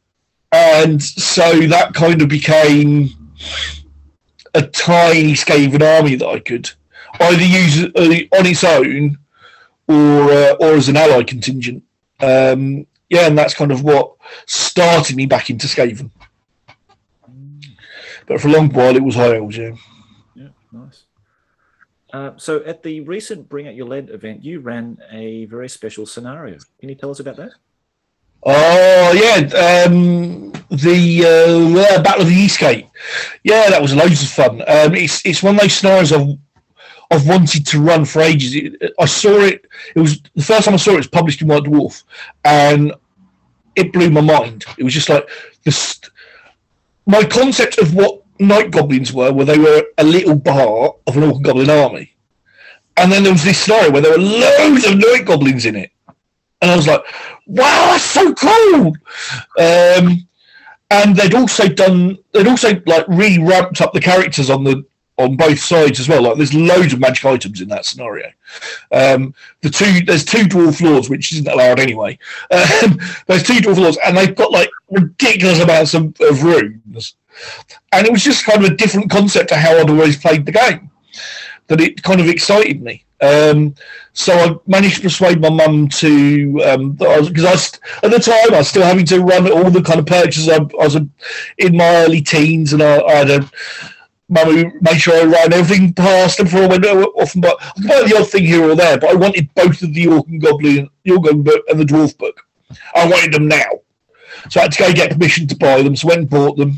and so that kind of became a tiny Skaven army that I could either use uh, on its own or uh, or as an ally contingent. Um, yeah, and that's kind of what started me back into Skaven. But for a long while, it was High Elves, yeah. Yeah, nice. Uh, so at the recent Bring Out Your Lead event, you ran a very special scenario. Can you tell us about that? Oh yeah, um, the uh, Battle of the Eastgate. Yeah, that was loads of fun. Um, it's it's one of those scenarios I've I've wanted to run for ages. It, I saw it. It was the first time I saw it. Was published in White Dwarf, and it blew my mind. It was just like this. My concept of what night goblins were, where they were a little bar of an orc goblin army, and then there was this scenario where there were loads of night goblins in it and I was like, wow, that's so cool. Um, and they'd also done, they'd also like re ramped up the characters on the on both sides as well. Like there's loads of magic items in that scenario. Um, the two there's two dwarf lords, which isn't allowed anyway. Um, <laughs> there's two dwarf lords, and they've got like ridiculous amounts of, of runes. And it was just kind of a different concept to how I'd always played the game. That it kind of excited me. Um, so I managed to persuade my mum to because um, at the time I was still having to run all the kind of purchases. I, I was in my early teens, and I, I had a mum made sure I ran everything past them before I went off and bought, I buy the odd thing here or there, but I wanted both of the Orc and Goblin, the Orc and the Dwarf book. I wanted them now, so I had to go get permission to buy them. So I went and bought them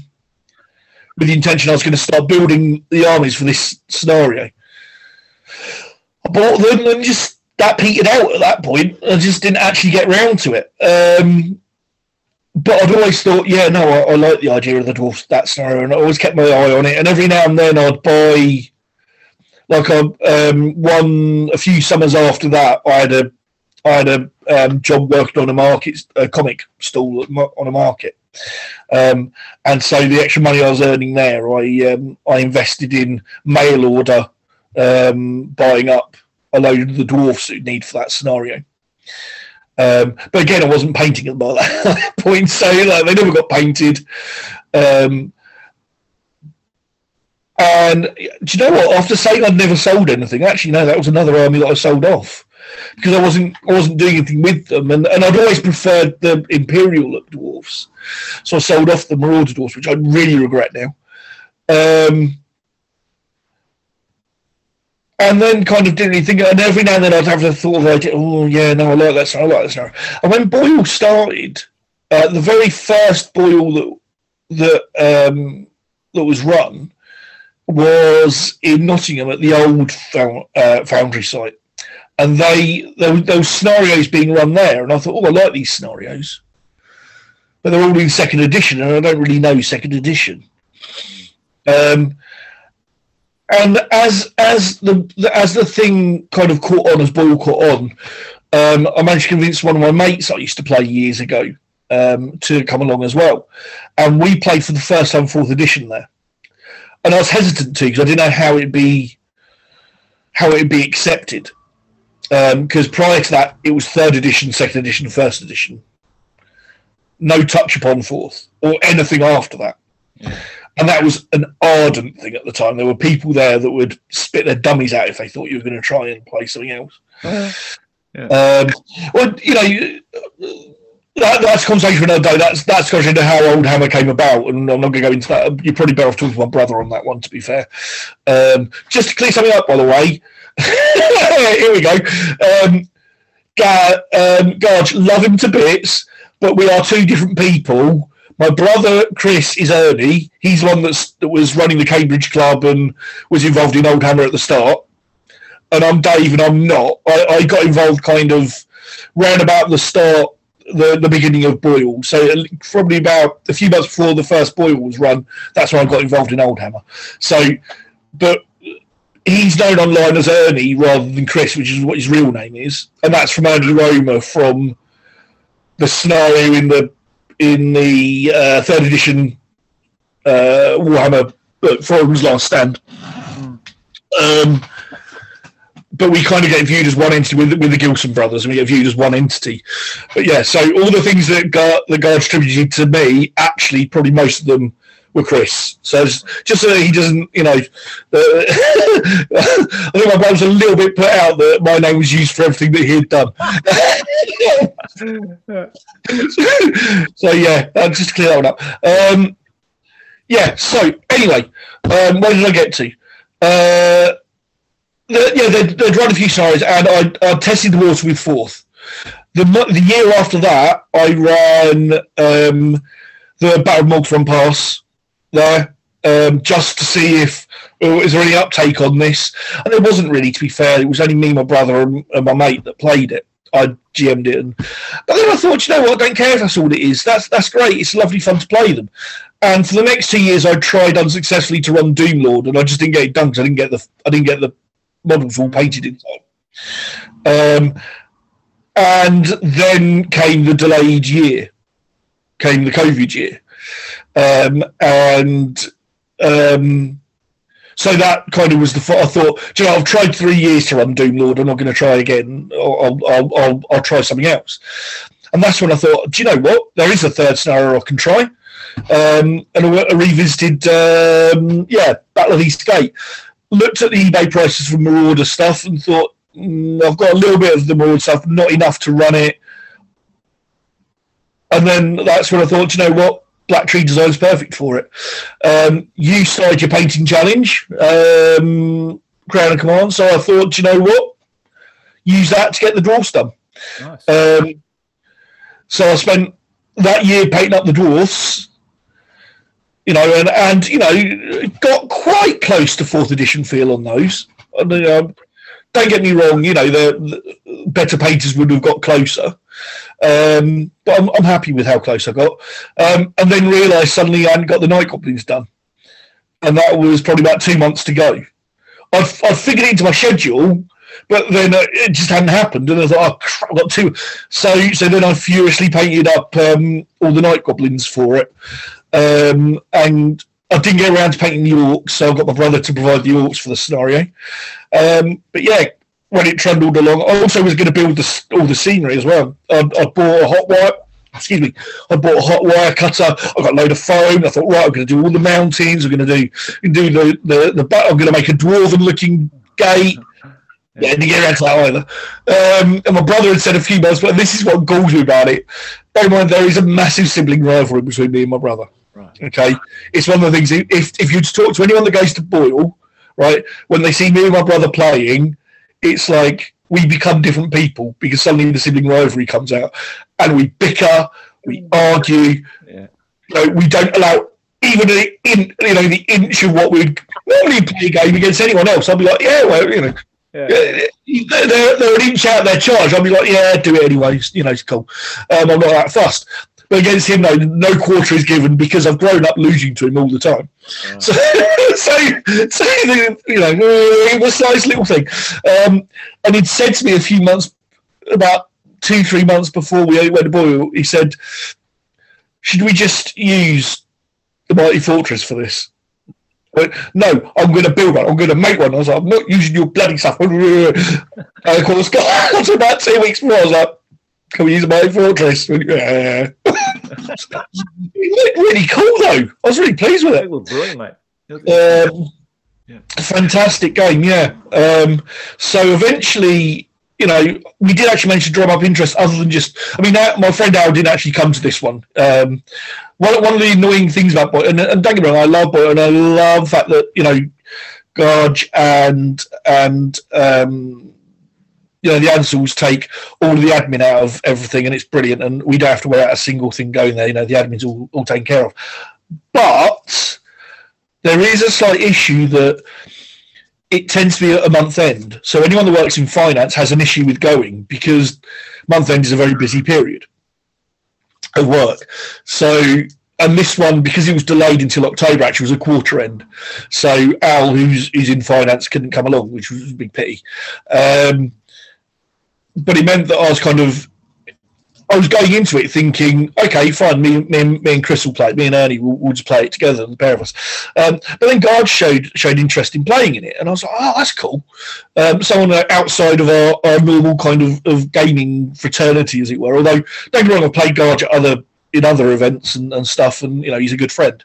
with the intention I was going to start building the armies for this scenario. I bought them and just that petered out at that point. I just didn't actually get round to it. Um, but I'd always thought, yeah, no, I, I, like the idea of the dwarf that scenario, and I always kept my eye on it. And every now and then, I'd buy, like, a, um, one a few summers after that, I had a, I had a um, job working on a market, a comic stall on a market, um, and so the extra money I was earning there, I um, I invested in mail order um, buying up a load of the dwarfs you need for that scenario. Um, but again, I wasn't painting by that <laughs> point, so like, they never got painted. Um, and do you know what? After saying I'd never sold anything, actually, no, that was another army that I sold off because I wasn't I wasn't doing anything with them, and, and I'd always preferred the Imperial dwarfs, so I sold off the Marauder dwarfs, which I really regret now. Um, and then kind of didn't really think. And every now and then I'd have the thought like, oh yeah, no, I like that song, I like that song. And when BOYL started, uh, the very first BOYL that that um, that was run was in Nottingham at the old found, uh, Foundry site, and they there were those scenarios being run there, and I thought, oh, I like these scenarios, but they're all in second edition, and I don't really know second edition. Um, and as as the as the thing kind of caught on, as BOYL caught on, um, I managed to convince one of my mates I used to play years ago um, to come along as well, and we played for the first time fourth edition there. And I was hesitant to because I didn't know how it'd be how it'd be accepted. Because um, prior to that, it was third edition, second edition, first edition. No touch upon fourth or anything after that. Yeah. And that was an ardent thing at the time. There were people there that would spit their dummies out if they thought you were going to try and play something else. Uh, yeah. um, well, you know, that, that's a conversation for another day. That's that's conversation how Oldhammer came about, and I'm not going to go into that. You're probably better off talking to my brother on that one. To be fair, um, just to clear something up, by the way, <laughs> here we go. Um, Gar- um, Garge, love him to bits, but we are two different people. My brother Chris is Ernie. He's the one that's, that was running the Cambridge Club and was involved in Oldhammer at the start. And I'm Dave, and I'm not. I, I got involved kind of round about the start the, the beginning of BOYL. So probably about a few months before the first BOYL was run, that's when I got involved in Oldhammer. So, but he's known online as Ernie rather than Chris, which is what his real name is, and that's from Ernie Roma from the scenario in the in the uh, third edition uh, Warhammer uh, Forum's Last Stand. Um, but we kind of get viewed as one entity with with the Gillson brothers, and we get viewed as one entity. But yeah, so all the things that Gar, that Gar attributed to me, actually, probably most of them were Chris. So just so that he doesn't, you know, uh, <laughs> I think my brother's a little bit put out that my name was used for everything that he had done. <laughs> so yeah, I'll just clear that one up. Um, yeah. So anyway, um, where did I get to? Uh, the, yeah, they'd, they'd run a few scenarios, and I, I tested the water with fourth. The the year after that, I ran um, the Battle of Mortgron Pass there um, just to see if oh, is there any uptake on this. And it wasn't really, to be fair. It was only me, my brother, and, and my mate that played it. I GM'd it, and, but then I thought, you know what? I don't care if that's all it is. That's that's great. It's lovely fun to play them. And for the next two years, I tried unsuccessfully to run Doomlord, and I just didn't get it done because I didn't get the I didn't get the models all painted in time. Um, and then came the delayed year, came the COVID year. Um, and um, so that kind of was the thought. I thought, you know, I've tried three years to run Doom Lord. I'm not going to try again. I'll, I'll, I'll, I'll, try something else. And that's when I thought, do you know what? There is a third scenario I can try. Um, and I, I revisited, um, yeah, Battle of Eastgate looked at the eBay prices for Marauder stuff and thought, mm, I've got a little bit of the Marauder stuff, not enough to run it. And then that's when I thought, you know what? Black Tree Design's is perfect for it. Um, you started your painting challenge, um, Crown of Command. So I thought, you know what? Use that to get the dwarfs done. Nice. Um, so I spent that year painting up the dwarfs you know, and and you know, got quite close to fourth edition feel on those. And, um, don't get me wrong, you know, the, the better painters would have got closer. Um, but I'm, I'm, happy with how close I got. Um, and then realised suddenly I hadn't got the night goblins done, and that was probably about two months to go. I've, I've figured it into my schedule, but then uh, it just hadn't happened, and I thought, oh, crap, I've got two. So, so then I furiously painted up um, all the night goblins for it, um, and I didn't get around to painting the orcs, so I got my brother to provide the orcs for the scenario. Um, but yeah, when it trundled along, I also was going to build the, all the scenery as well. I, I bought a hot wire. Excuse me. I bought a hot wire cutter. I got a load of foam. I thought, right, I'm going to do all the mountains. I'm going to do, do the the, the I'm going to make a dwarven looking gate. Yeah, didn't get around to that either. Um, and my brother had said a few months, but this is what galls me about it. Bear in mind, there is a massive sibling rivalry between me and my brother. Right. Okay. It's one of the things. If if you talk to anyone that goes to BOYL, right, when they see me and my brother playing, it's like we become different people because suddenly the sibling rivalry comes out, and we bicker, we argue. Yeah. You know, we don't allow even the in, you know the inch of what we'd normally play a game against anyone else. I'd be like, yeah, well, you know. Yeah. They're, they're an inch out their charge. I'll be like, yeah, do it anyway. You know, it's cool. Um, I'm not that fussed. But against him, no, no quarter is given because I've grown up losing to him all the time. Oh. So, <laughs> so, so, you know, it was a nice little thing. Um, and he'd said to me a few months, about two, three months before we went to BOYL, he said, should we just use the Mighty Fortress for this? Went, no, I'm going to build one. I'm going to make one. I was like, I'm not using your bloody stuff. <laughs> and of course, <laughs> got about two weeks before, I was like, can we use my fortress? Yeah. It looked really cool, though. I was really pleased with it. It was brilliant, mate. Um, yeah. Fantastic game, yeah. Um, so eventually, you know, we did actually manage to drum up interest other than just, I mean, my friend Al didn't actually come to this one. Um, one, one of the annoying things about Boy, and, and don't get me wrong, I love Boy, and I love the fact that, you know, Garge and, and, um, you know, the Ansells take all of the admin out of everything and it's brilliant and we don't have to worry about a single thing going there. You know, the admin's all, all taken care of. But there is a slight issue that it tends to be a month end. So anyone that works in finance has an issue with going because month end is a very busy period of work. So and this one because it was delayed until October actually was a quarter end. So Al, who's who's in finance, couldn't come along, which was a big pity. Um, but it meant that I was kind of I was going into it thinking, okay, fine, me, me, me and Chris will play it, me and Ernie will, will just play it together, the pair of us. Um, but then Guard showed showed interest in playing in it, and I was like, oh, that's cool. Um, someone outside of our, our normal kind of, of gaming fraternity, as it were. Although, don't get me wrong, I've played Guard at other in other events and, and stuff, and you know he's a good friend.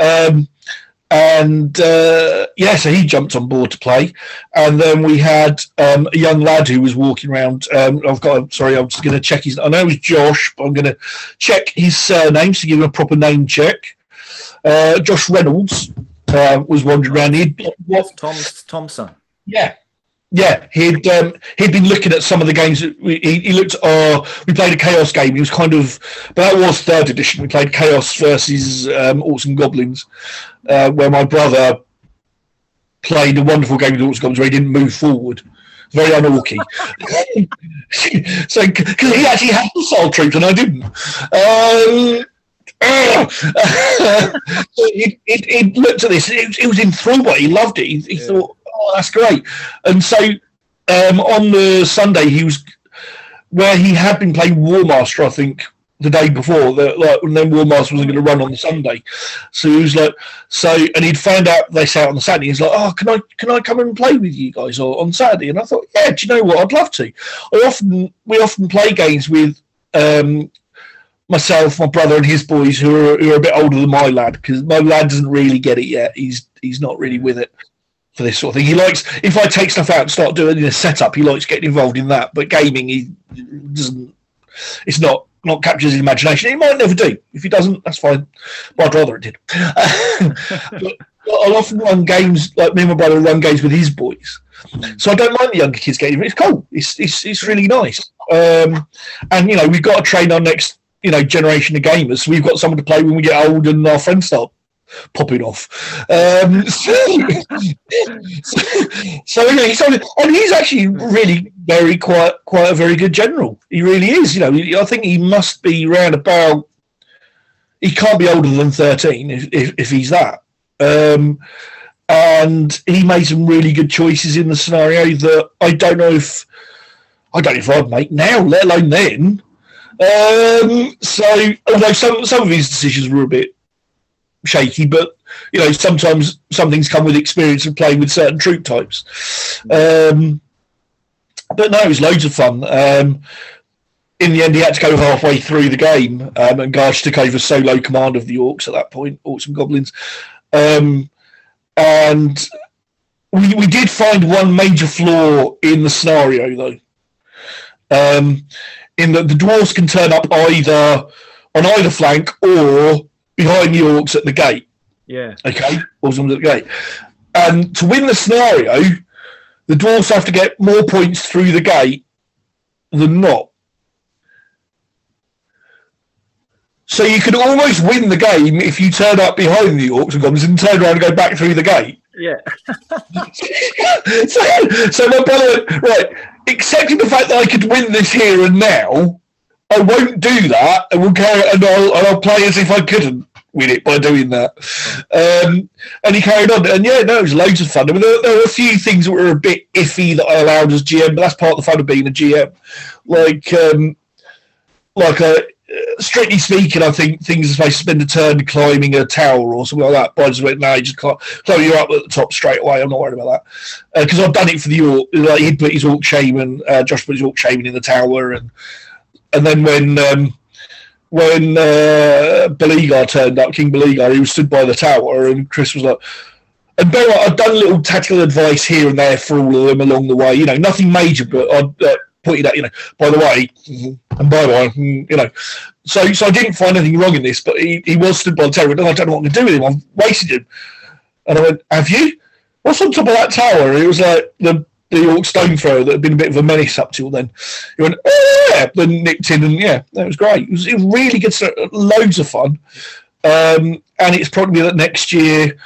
Um, and uh, yeah, so he jumped on board to play, and then we had um, a young lad who was walking around. Um, I've got, sorry, I'm just going to check his. I know it was Josh, but I'm going to check his surname to give him a proper name check. Uh, Josh Reynolds uh, was wandering around. He Tom Thompson. Yeah, yeah, he'd um, he'd been looking at some of the games. We, he, he looked. Uh, we played a chaos game. He was kind of, but that was third edition. We played chaos versus um, Orcs and Goblins, uh, where my brother played a wonderful game with Orcs and Goblins where he didn't move forward. Very unorky. <laughs> so because he actually had the soul troops and I didn't. <laughs> Um, he, he, he, looked at this. It was enthralled by it. He loved it. He, he yeah. thought oh, that's great. And so um, on the Sunday, he was where he had been playing Warmaster, I think, the day before. That like, and then Warmaster wasn't going to run on the Sunday, so he was like, so, and he'd found out they sat on the Saturday. He's like, oh, can I can I come and play with you guys on Saturday? And I thought, yeah, do you know what? I'd love to. I often we often play games with. Um, myself, my brother, and his boys, who are who are a bit older than my lad, because my lad doesn't really get it yet. He's he's not really with it for this sort of thing. He likes if I take stuff out and start doing a setup, he likes getting involved in that. But gaming, he doesn't. It's not not captures his imagination. He might never do. If he doesn't, that's fine. But I'd rather it did. <laughs> but I'll often run games like me and my brother run games with his boys. So I don't mind the younger kids getting. It's cool. It's it's, it's really nice. Um, and you know we've got to train our next you know generation of gamers. So we've got someone to play when we get old and our friends start popping off. Um, <laughs> so, so, anyway, he's and he's actually really very quite quite a very good general. He really is. You know, I think he must be around about. He can't be older than thirteen if if, if he's that. Um, and he made some really good choices in the scenario that I don't know if I don't know if I'd make now, let alone then. Um, so although some some of his decisions were a bit shaky, but you know sometimes some things come with experience of playing with certain troop types. Um, but no, it was loads of fun. Um, in the end, he had to go halfway through the game, um, and Garsh took over solo command of the Orcs at that point, Orcs and Goblins. Um, and we, we did find one major flaw in the scenario, though. Um, in that the dwarves can turn up either on either flank or behind the orcs at the gate. Yeah. Okay, orcs at the gate. And to win the scenario, the dwarves have to get more points through the gate than not. So you can almost win the game if you turn up behind the orcs and goblins and turn around and go back through the gate. Yeah. <laughs> so, so my brother, right, accepting the fact that I could win this here and now, I won't do that, and we'll carry and I'll, and I'll play as if I couldn't with it by doing that. Um, and he carried on. And yeah, no, it was loads of fun. I mean, there, there, were a few things that were a bit iffy that I allowed as GM, but that's part of the fun of being a GM. Like, um, like a, strictly speaking, I think things are supposed to spend a turn climbing a tower or something like that. But I just went, no, you just. So you're up at the top straight away. I'm not worried about that because uh, I've done it for the Orc. Like he'd put his Orc Shaman, uh, Josh put his Orc Shaman in the tower, and and then when um, when uh, Belegar turned up, King Belegar, he was stood by the tower, and Chris was like. And bear I've done little tactical advice here and there for all of them along the way. You know, nothing major, but I'd uh, pointed out, you know, by the way, and by the way, you know, so so I didn't find anything wrong in this, but he, he was stood by the tower. And I don't know what to do with him. I've wasted him. And I went, have you? What's on top of that tower? it was like the the Orc stone thrower that had been a bit of a menace up till then. He went, oh yeah, then nicked in, and yeah, that was great. It was, it was really good, stuff, loads of fun. Um, and it's probably that next year.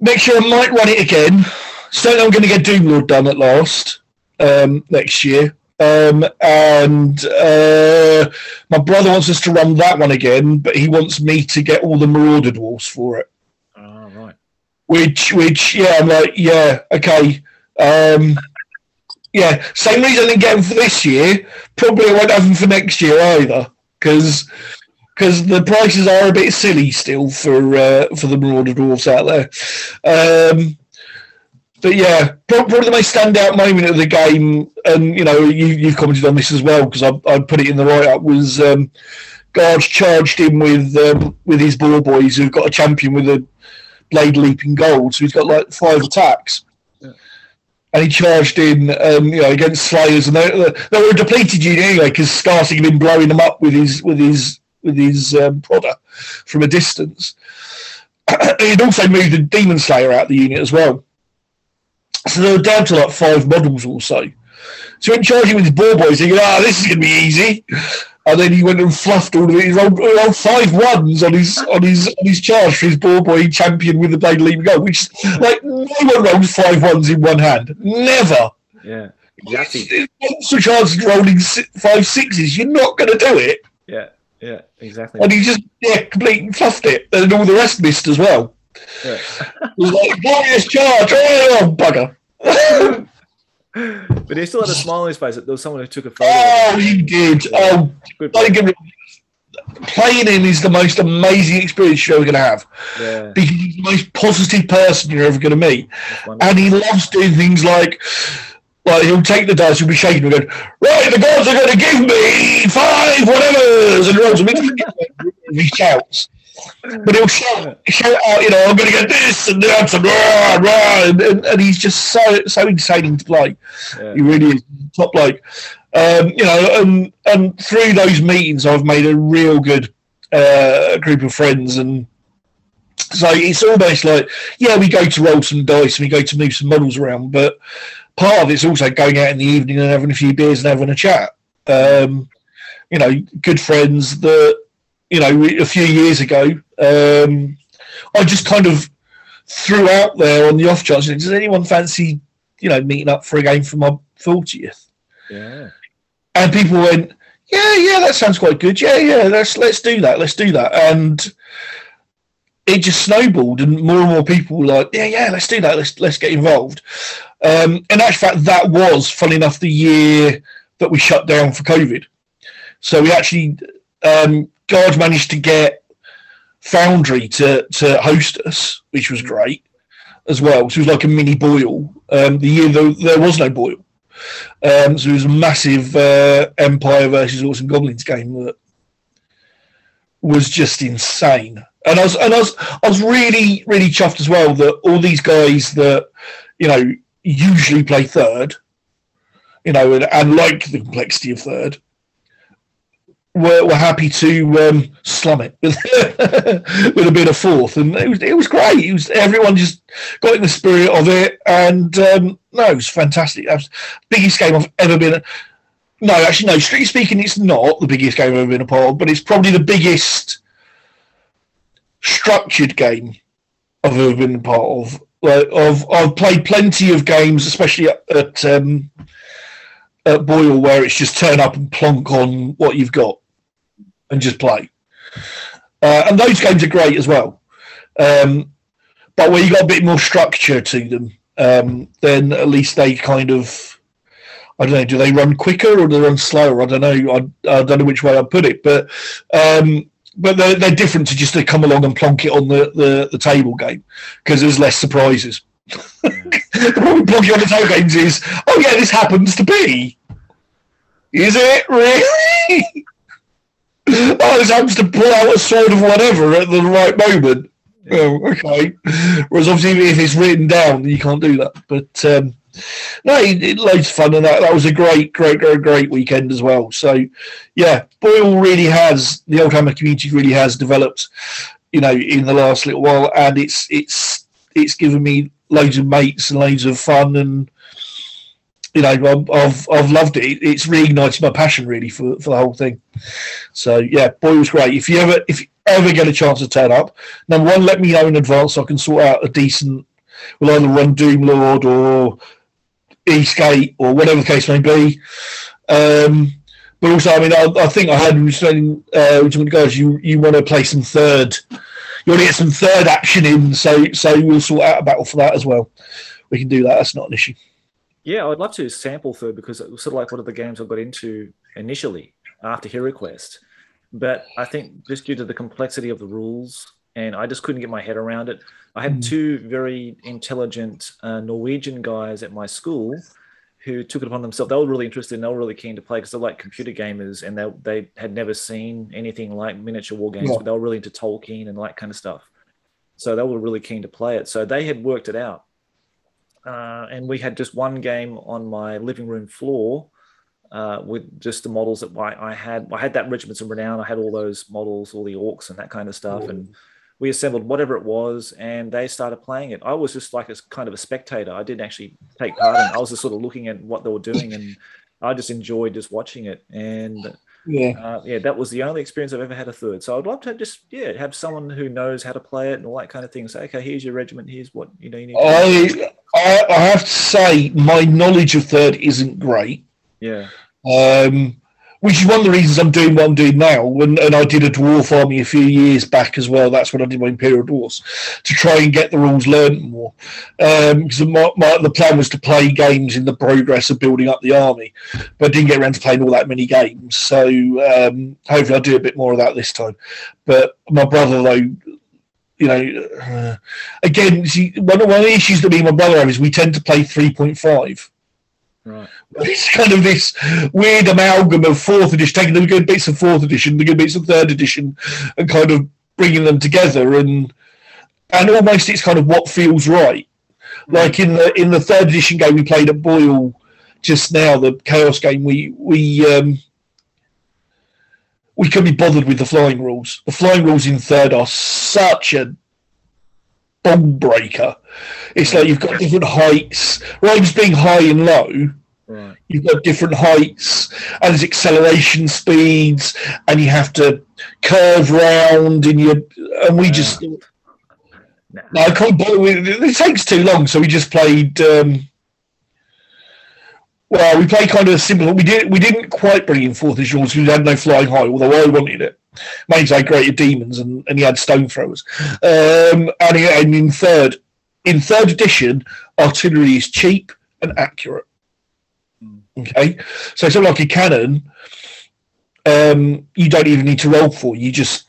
Next year I might run it again. Certainly, I'm going to get Doomlord done at last um, next year. Um, and uh, my brother wants us to run that one again, but he wants me to get all the Marauder Dwarfs for it. Oh, right. Which, which, yeah, I'm like, yeah, okay. Um, yeah, same reason them for this year. Probably won't have them for next year either, because because the prices are a bit silly still for uh, for the Marauder Dwarfs out there. Um, but yeah, probably my standout moment of the game, and you know, you, have commented on this as well because I, I put it in the write up was um, Guards charged him with um, with his ball boys who've got a champion with a blade leaping gold, so he's got like five attacks. And he charged in, um, you know, against Slayers, and they, they were a depleted unit anyway because Skarsnik had been blowing them up with his with his with his um, prodder from a distance. <clears throat> He'd also moved the Demon Slayer out of the unit as well. So they were down to like five models or so. So he went charging with his ball boys, thinking, ah, oh, this is going to be easy. And then he went and fluffed all of it. He rolled, he rolled five ones on his on his on his charge for his ball boy champion with the blade leaving go, which like no one rolls five ones in one hand. Never. Yeah. Exactly. So chances rolling five sixes, you're not going to do it. Yeah. Yeah. Exactly. And he just yeah completely fluffed it, and all the rest missed as well. Yeah. was like, glorious charge! Oh, bugger. <laughs> but he still had a his face. There was someone who took a photo. Oh, he did. Oh, playing him is the most amazing experience you're ever going to have. Yeah. Because he's the most positive person you're ever going to meet. And he loves doing things like, like he'll take the dice, he'll be shaking, and go, right, the gods are going to give me five whatever, and he <laughs> shouts but he'll shout, shout out, you know, I'm going to get this and that and rah, rah, and, and, and, he's just so so insane to play. Yeah. He really is top bloke. Um, you know, and and through those meetings, I've made a real good uh, group of friends, and so it's almost like, yeah, we go to roll some dice and we go to move some models around, but part of it's also going out in the evening and having a few beers and having a chat. Um, you know, good friends that you know, a few years ago, um, I just kind of threw out there on the off chance, does anyone fancy, you know, meeting up for a game for my 40th? Yeah. And people went, yeah, yeah, that sounds quite good. Yeah, yeah, let's let's do that. Let's do that. And it just snowballed, and more and more people were like, yeah, yeah, let's do that. Let's let's get involved. Um, in actual fact, that was, funny enough, the year that we shut down for COVID. So we actually um, God managed to get Foundry to to host us, which was great as well. So it was like a mini boil. Um, the year though there was no boil, um, so it was a massive uh, Empire versus and Goblins game that was just insane. And I was and I was I was really really chuffed as well that all these guys that you know usually play third, you know, and, and like the complexity of third were, were happy to um, slum it with, <laughs> with a bit of fourth, and it was it was great. It was everyone just got in the spirit of it, and um, no, it was fantastic. That was the biggest game I've ever been. No, actually, no. Strictly speaking, it's not the biggest game I've ever been a part of, but it's probably the biggest structured game I've ever been a part of. Like, I've I've played plenty of games, especially at, at um, at BOYL, where it's just turn up and plonk on what you've got and just play. Uh, and those games are great as well. Um, but where you got a bit more structure to them, um, then at least they kind of, I don't know. Do they run quicker or do they run slower? I don't know. I, I don't know which way I'd put it, but um, but they're, they're different to just to come along and plonk it on the, the, the table game because there's less surprises. <laughs> the problem plonking on the table games is, oh yeah, this happens to be. Is it really? Oh, this happens to pull out a sword of whatever at the right moment. Oh, okay. Whereas obviously, if it's written down, you can't do that. But um, no, it, it, loads of fun, and that, that was a great, great, great, great weekend as well. So, yeah, BOYL really has the Oldhammer community really has developed, you know, in the last little while, and it's it's it's given me loads of mates and loads of fun, and you know, I've I've loved it. It's reignited my passion really for for the whole thing. So, yeah, boy was great. If you ever if you ever get a chance to turn up, number one, let me know in advance so I can sort out a decent. We'll either run Doom Lord or Eastgate or whatever the case may be. Um, but also, I mean, I, I think I had you saying, uh, guys, you you want to play some third, you want to get some third action in, so so we'll sort out a battle for that as well. We can do that. That's not an issue. Yeah, I'd love to sample through because it was sort of like one of the games I got into initially after Hero Quest. But I think just due to the complexity of the rules, and I just couldn't get my head around it. I had mm. two very intelligent uh, Norwegian guys at my school who took it upon themselves. They were really interested and they were really keen to play because they're like computer gamers and they, they had never seen anything like miniature war games, yeah. but they were really into Tolkien and that kind of stuff. So they were really keen to play it. So they had worked it out. Uh, and we had just one game on my living room floor uh, with just the models that I, I, had. I had that Regiments of Renown. I had all those models, all the orcs and that kind of stuff. And we assembled whatever it was and they started playing it. I was just like a kind of a spectator. I didn't actually take part in it. I was just sort of looking at what they were doing and I just enjoyed just watching it. And yeah, uh, yeah, that was the only experience I've ever had a third. So I'd love to just yeah have someone who knows how to play it and all that kind of thing. Say, okay, here's your regiment. Here's what you know. You need. I, I I have to say my knowledge of third isn't great. Yeah. Um, which is one of the reasons I'm doing what I'm doing now. And, and I did a dwarf army a few years back as well. That's when I did my Imperial Dwarfs to try and get the rules learned more. Because um, my, my, the plan was to play games in the progress of building up the army, but I didn't get around to playing all that many games. So um, hopefully I'll do a bit more of that this time. But my brother, though, you know, uh, again, see, one, one of the issues that me and my brother have is we tend to play 3.5. Right. <laughs> It's kind of this weird amalgam of fourth edition, taking the good bits of fourth edition, the good bits of third edition, and kind of bringing them together, and and almost it's kind of what feels right. Like in the in the third edition game we played at BOYL just now, the Chaos game, we we um, we can't be bothered with the flying rules. The flying rules in third are such a bomb breaker. It's like you've got different heights, than being high and low. Right. You've got different heights, and there's acceleration speeds, and you have to curve round, and you and we yeah. just. No. I can't. It takes too long, so we just played. Um, well, we played kind of a similar. We did. We didn't quite bring in fourth edition because we had no flying high, although I wanted it. Mainly I created demons and, and he had stone throwers. Um, and, he, and in third, in third edition, artillery is cheap and accurate. Hmm. Okay, so something like a cannon, um, you don't even need to roll for. You just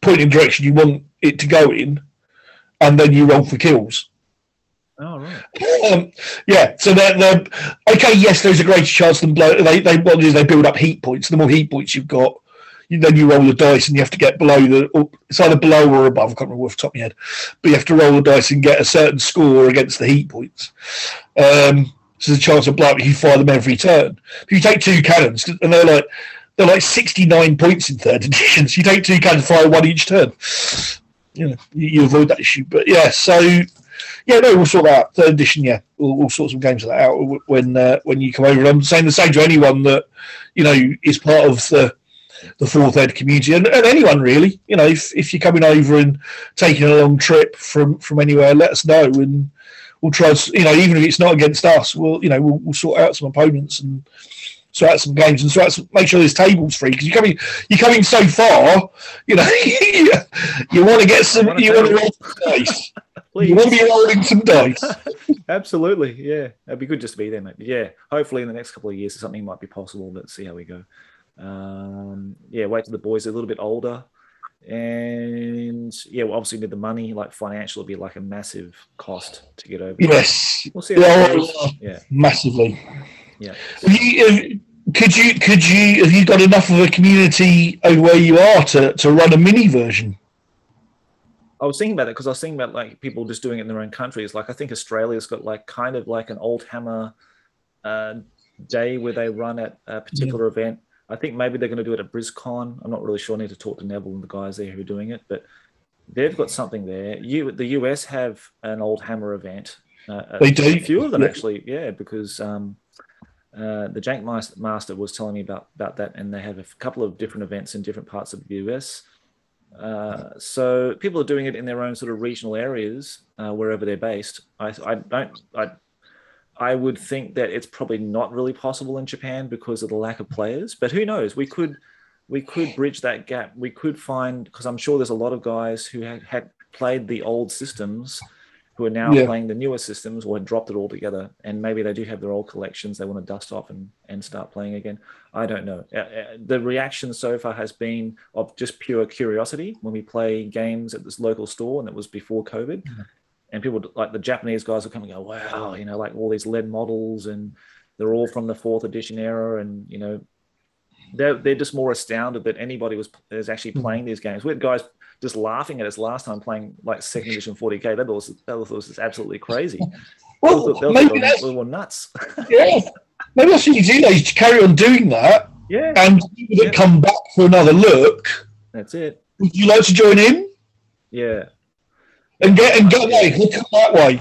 point in the direction you want it to go in, and then you roll for kills. Oh right. Um, yeah. So they're, they're okay. Yes, there's a greater chance than blow. They they what do they build up heat points. The more heat points you've got, then you roll the dice and you have to get below the it's either below or above. I can't remember off the top of my head, but you have to roll the dice and get a certain score against the heat points. Um, so a chance of blowing if you fire them every turn. If you take two cannons and they're like they're like 69 points in third <laughs> edition, so you take two cannons, fire one each turn. You know, you, you avoid that issue. But yeah, so yeah, no, we'll sort that out. Third edition, yeah, we'll, we'll sort some games of that out when uh, when you come over. I'm saying the same to anyone that you know is part of the the fourth ed community and, and, anyone really. You know, if, if you're coming over and taking a long trip from from anywhere, let us know and we'll try. You know, even if it's not against us, we'll you know we'll, we'll sort out some opponents and throughout some games and throughout some, make sure there's tables free because you're coming you're coming so far. You know, <laughs> you, you want to get some. You want to roll some dice. <laughs> you want to be rolling some dice. <laughs> Absolutely, yeah. It'd be good just to be there, mate. But yeah, hopefully in the next couple of years something might be possible. Let's see how we go. Um, yeah, wait till the boys are a little bit older and yeah, well, obviously need the money, like financial, would be like a massive cost to get over. Yes, we'll see. Yeah, yeah, massively. Yeah. You, could you could you have you got enough of a community over where you are to to run a mini version? I was thinking about that because I was thinking about like people just doing it in their own countries. Like I think Australia's got like kind of like an Oldhammer uh, day where they run at a particular yeah. event I think maybe they're going to do it at BrizCon. I'm not really sure. I need to talk to Neville and the guys there who are doing it, but they've got something there. You, the US have an Oldhammer event. Uh, they do. A few of them actually, yeah, because um, uh, the Jank Master was telling me about about that, and they have a couple of different events in different parts of the US. Uh, so people are doing it in their own sort of regional areas uh, wherever they're based. I, I don't I I would think that it's probably not really possible in Japan because of the lack of players. But who knows? We could we could bridge that gap. We could find because I'm sure there's a lot of guys who had, had played the old systems who are now yeah. playing the newer systems or had dropped it altogether. And maybe they do have their old collections they want to dust off and, and start playing again. I don't know. Uh, uh, the reaction so far has been of just pure curiosity when we play games at this local store, and that was before COVID. Mm-hmm and people like the Japanese guys will come and go, wow, you know, like all these lead models, and they're all from the fourth edition era, and you know, they're they're just more astounded that anybody was is actually hmm. playing these games. We had guys just laughing at us last time playing like second edition 40k. They thought it was absolutely crazy. <laughs> Well, thought, maybe that's, we were nuts. <laughs> yeah, maybe that's what you do. Carry on doing that. Yeah, and people that yeah. come back for another look. That's it. Would you like to join in? Yeah, and get and get away. Look that way.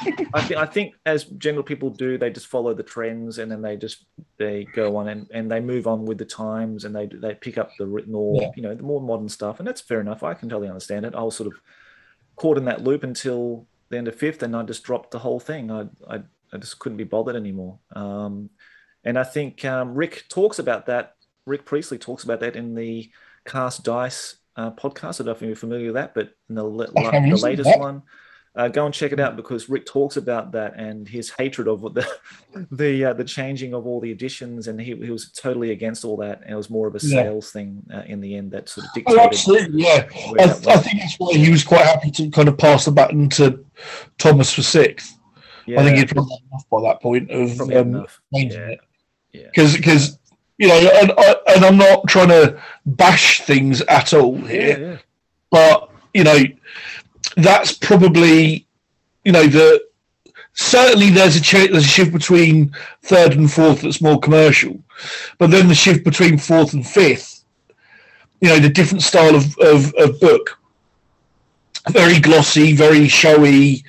<laughs> I think I think as general people do, they just follow the trends and then they just they go on and, and they move on with the times and they they pick up the more yeah. you know the more modern stuff and that's fair enough. I can totally understand it. I was sort of caught in that loop until the end of fifth and I just dropped the whole thing. I I, I just couldn't be bothered anymore. Um, and I think um, Rick talks about that. Rick Priestley talks about that in the Cast Dice uh, podcast. I don't know if you're familiar with that, but in the, the latest one, uh, go and check it out because Rick talks about that and his hatred of the <laughs> the uh, the changing of all the editions, and he, he was totally against all that. And it was more of a sales yeah. thing uh, in the end that sort of oh, dictated. Oh, absolutely, yeah. I, I, think that's why he was quite happy to kind of pass the baton to Thomas for sixth. Yeah. I think he'd probably enough by that point of um, changing yeah. it. Because because you know, and, and I'm not trying to bash things at all here, but you know, that's probably, you know, the certainly there's a ch- there's a shift between third and fourth that's more commercial, but then the shift between fourth and fifth, you know, the different style of of, of book, very glossy, very showy.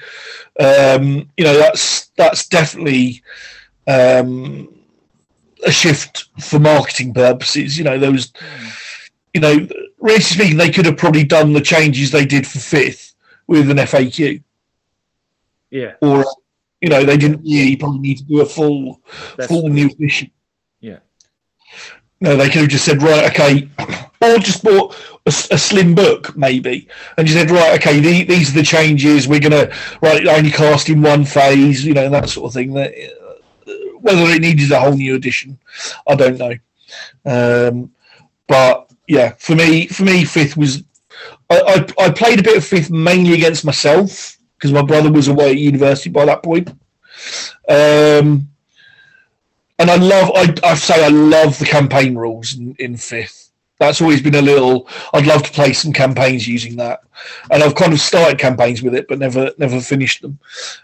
Um, you know, that's that's definitely. Um, a shift for marketing purposes. You know, there was, you know, really speaking, they could have probably done the changes they did for fifth with an FAQ. Yeah. Or, you know, they didn't really probably need to do a full, That's full new edition. Yeah. No, they could have just said, right, okay, <clears throat> or just bought a, a slim book, maybe, and you said, right, okay, the, these are the changes. We're going to, right, only cast in one phase, you know, that sort of thing. That whether it needed a whole new edition, I don't know. Um, but yeah, for me, for me, fifth was I, I, I played a bit of fifth mainly against myself because my brother was away at university by that point. Um, and I love, I, I say I love the campaign rules in, in fifth. That's always been a little. I'd love to play some campaigns using that, and I've kind of started campaigns with it, but never never finished them.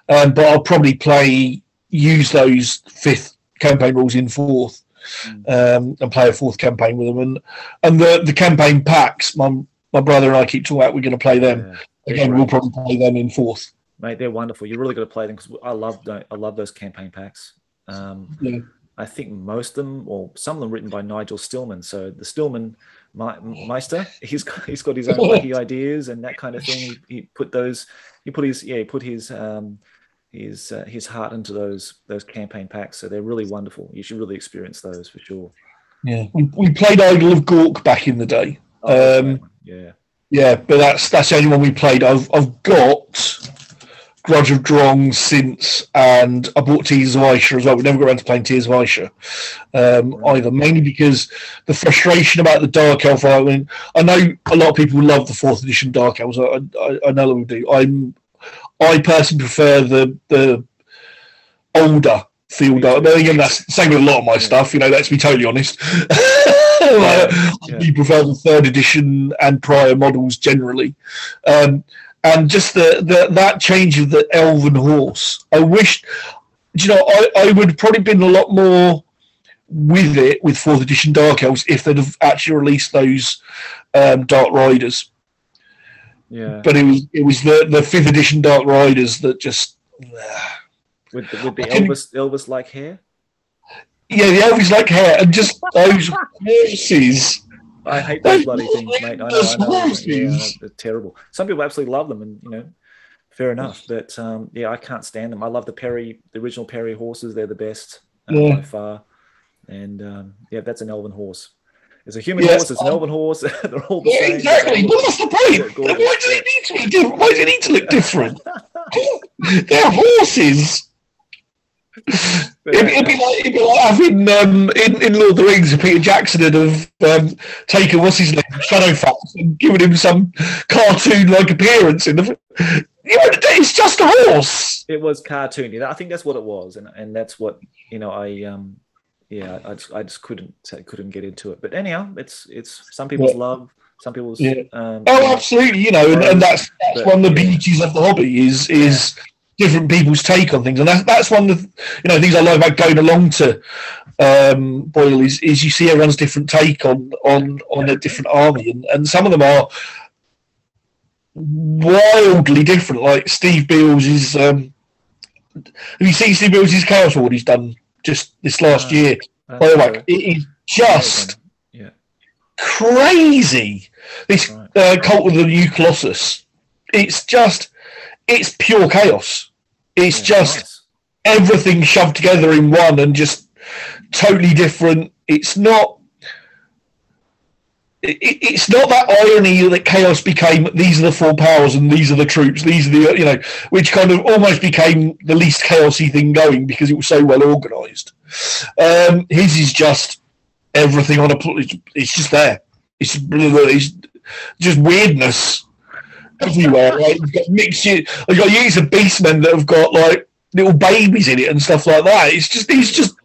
Um, but I'll probably play use those fifth campaign rules in fourth mm. um, and play a fourth campaign with them. And and the the campaign packs, my my brother and I keep talking about we're going to play them. Yeah, Again, we'll probably play them in fourth. Mate, they're wonderful. You're really going to play them because I love I love those campaign packs. Um, yeah. I think most of them, or some of them, written by Nigel Stillman. So the Stillman Meister, he's got, he's got his own <laughs> wacky ideas and that kind of thing. He, he, put those, he put his yeah, he put his um, his uh, his heart into those those campaign packs. So they're really wonderful. You should really experience those for sure. Yeah, we, we played Idol of Gork back in the day. Oh, Um, yeah, Yeah, but that's that's the only one we played. I've I've got Grudge of Drong since, and I bought Tears of Isha as well. We never got around to playing Tears of Isha um, Right. either, mainly because the frustration about the Dark Elf. I mean, I know a lot of people love the fourth edition Dark Elves. I, I, I know that we do. I'm I personally prefer the the older field. Dark. But again, that's the same with a lot of my Yeah. stuff. You know, let's be totally honest. <laughs> Like, yeah. we prefer the third edition and prior models generally. Um, and just the, the that change of the elven horse. I wish, you know, I, I would probably been a lot more with it with fourth edition Dark Elves if they'd have actually released those um, Dark Riders. yeah. But it was it was the, the fifth edition Dark Riders that just With the, with the Elvis Elvis like hair. Yeah the elves like hair and just those <laughs> horses. I hate those bloody things, mate. I know, Those I know. Yeah, I know, horses. they're terrible. Some people absolutely love them, and you know, fair enough. But um, yeah, I can't stand them. I love the Perry, the original Perry horses. They're the best uh, Yeah. by far. And um, yeah, that's an elven horse. It's a human Yes, horse. It's an um, elven horse. <laughs> They're all the Yeah, same. exactly. But that's the point. Why does it need to be different? Why does it need to look different? <laughs> They're horses. It'd, it'd, be like, it'd be like having um, in, in Lord of the Rings, Peter Jackson would have um, taken what's his name, Shadowfax, and given him some cartoon-like appearance in the. You know, it's just a horse. it was cartoony. I think that's what it was, and and that's what you know. I um, yeah, I just, I just couldn't couldn't get into it. But anyhow, it's it's some people's Yeah. love, some people's Yeah. um, Oh, absolutely. You know, and, and that's that's But, one of the yeah. beauties of the hobby is is different people's take on things, and that's that's one of the you know things I like about going along to um, BOYL is is you see everyone's different take on on on a different army, and, and some of them are wildly different. Like Steve Beals is. Um, have you seen Steve Beals' Chaos Ward he's done just this last Uh, year? By the way, it is just yeah, crazy. This Right. uh, cult of the new Colossus. It's just, it's pure chaos. It's yeah, just nice. everything shoved together in one and just totally different. It's not. It, it- it's not that irony that chaos became these are the four powers and these are the troops these are the you know which kind of almost became the least chaosy thing going because it was so well organized um his is just everything on a it's, it's just there it's, it's just weirdness everywhere. Like you've got mixed, you've got use of beastmen that have got like little babies in it and stuff like that. It's just, it's just,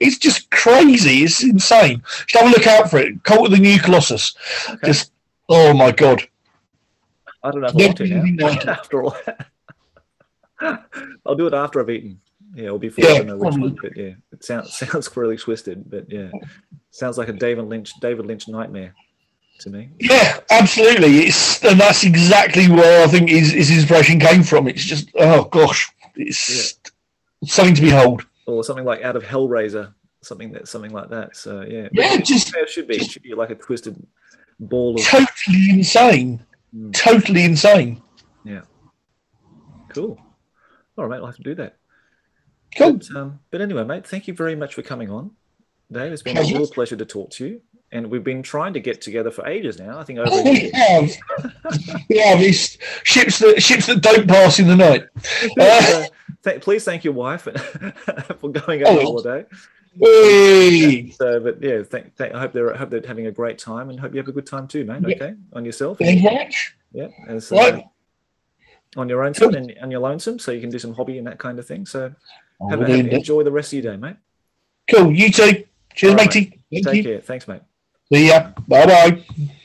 it's just crazy. It's insane. Should have a look out for it. Cult of the New Colossus. Okay. Just, oh my god. I don't know if I to now. after all, <laughs> I'll do it after I've eaten. Yeah, or before. Yeah, I know which one, but yeah, it sounds <laughs> sounds really twisted, but yeah, sounds like a David Lynch David Lynch nightmare to me. Yeah, absolutely. It's and that's exactly where I think his, his inspiration came from. It's just, oh gosh, it's something to behold. Or something like out of Hellraiser, something that something like that. So yeah, Yeah, it- just- it should be. It should be like a twisted ball of Totally insane. Mm. Totally insane. Yeah, cool. All right, mate, I'll have to do that. Cool. But, um, but anyway, mate, thank you very much for coming on. Dave, it's been a real pleasure to talk to you. And we've been trying to get together for ages now. I think over Oh, we have. we have. It's ships that ships that don't pass in the night. <laughs> Uh, th- please thank your wife <laughs> for going on Oh. holiday. hey. So, but yeah, thank, thank, I hope they're I hope they're having a great time, and hope you have a good time too, mate. Yeah. Okay, on yourself. Thank you. Yeah, as, uh, Right. on your own time and, and your lonesome, so you can do some hobby and that kind of thing. So, have, a- have, enjoy the rest of your day, mate. Cool. You too. Cheers, right, matey. Thank Take you. care. Thanks, mate. See ya. Bye bye.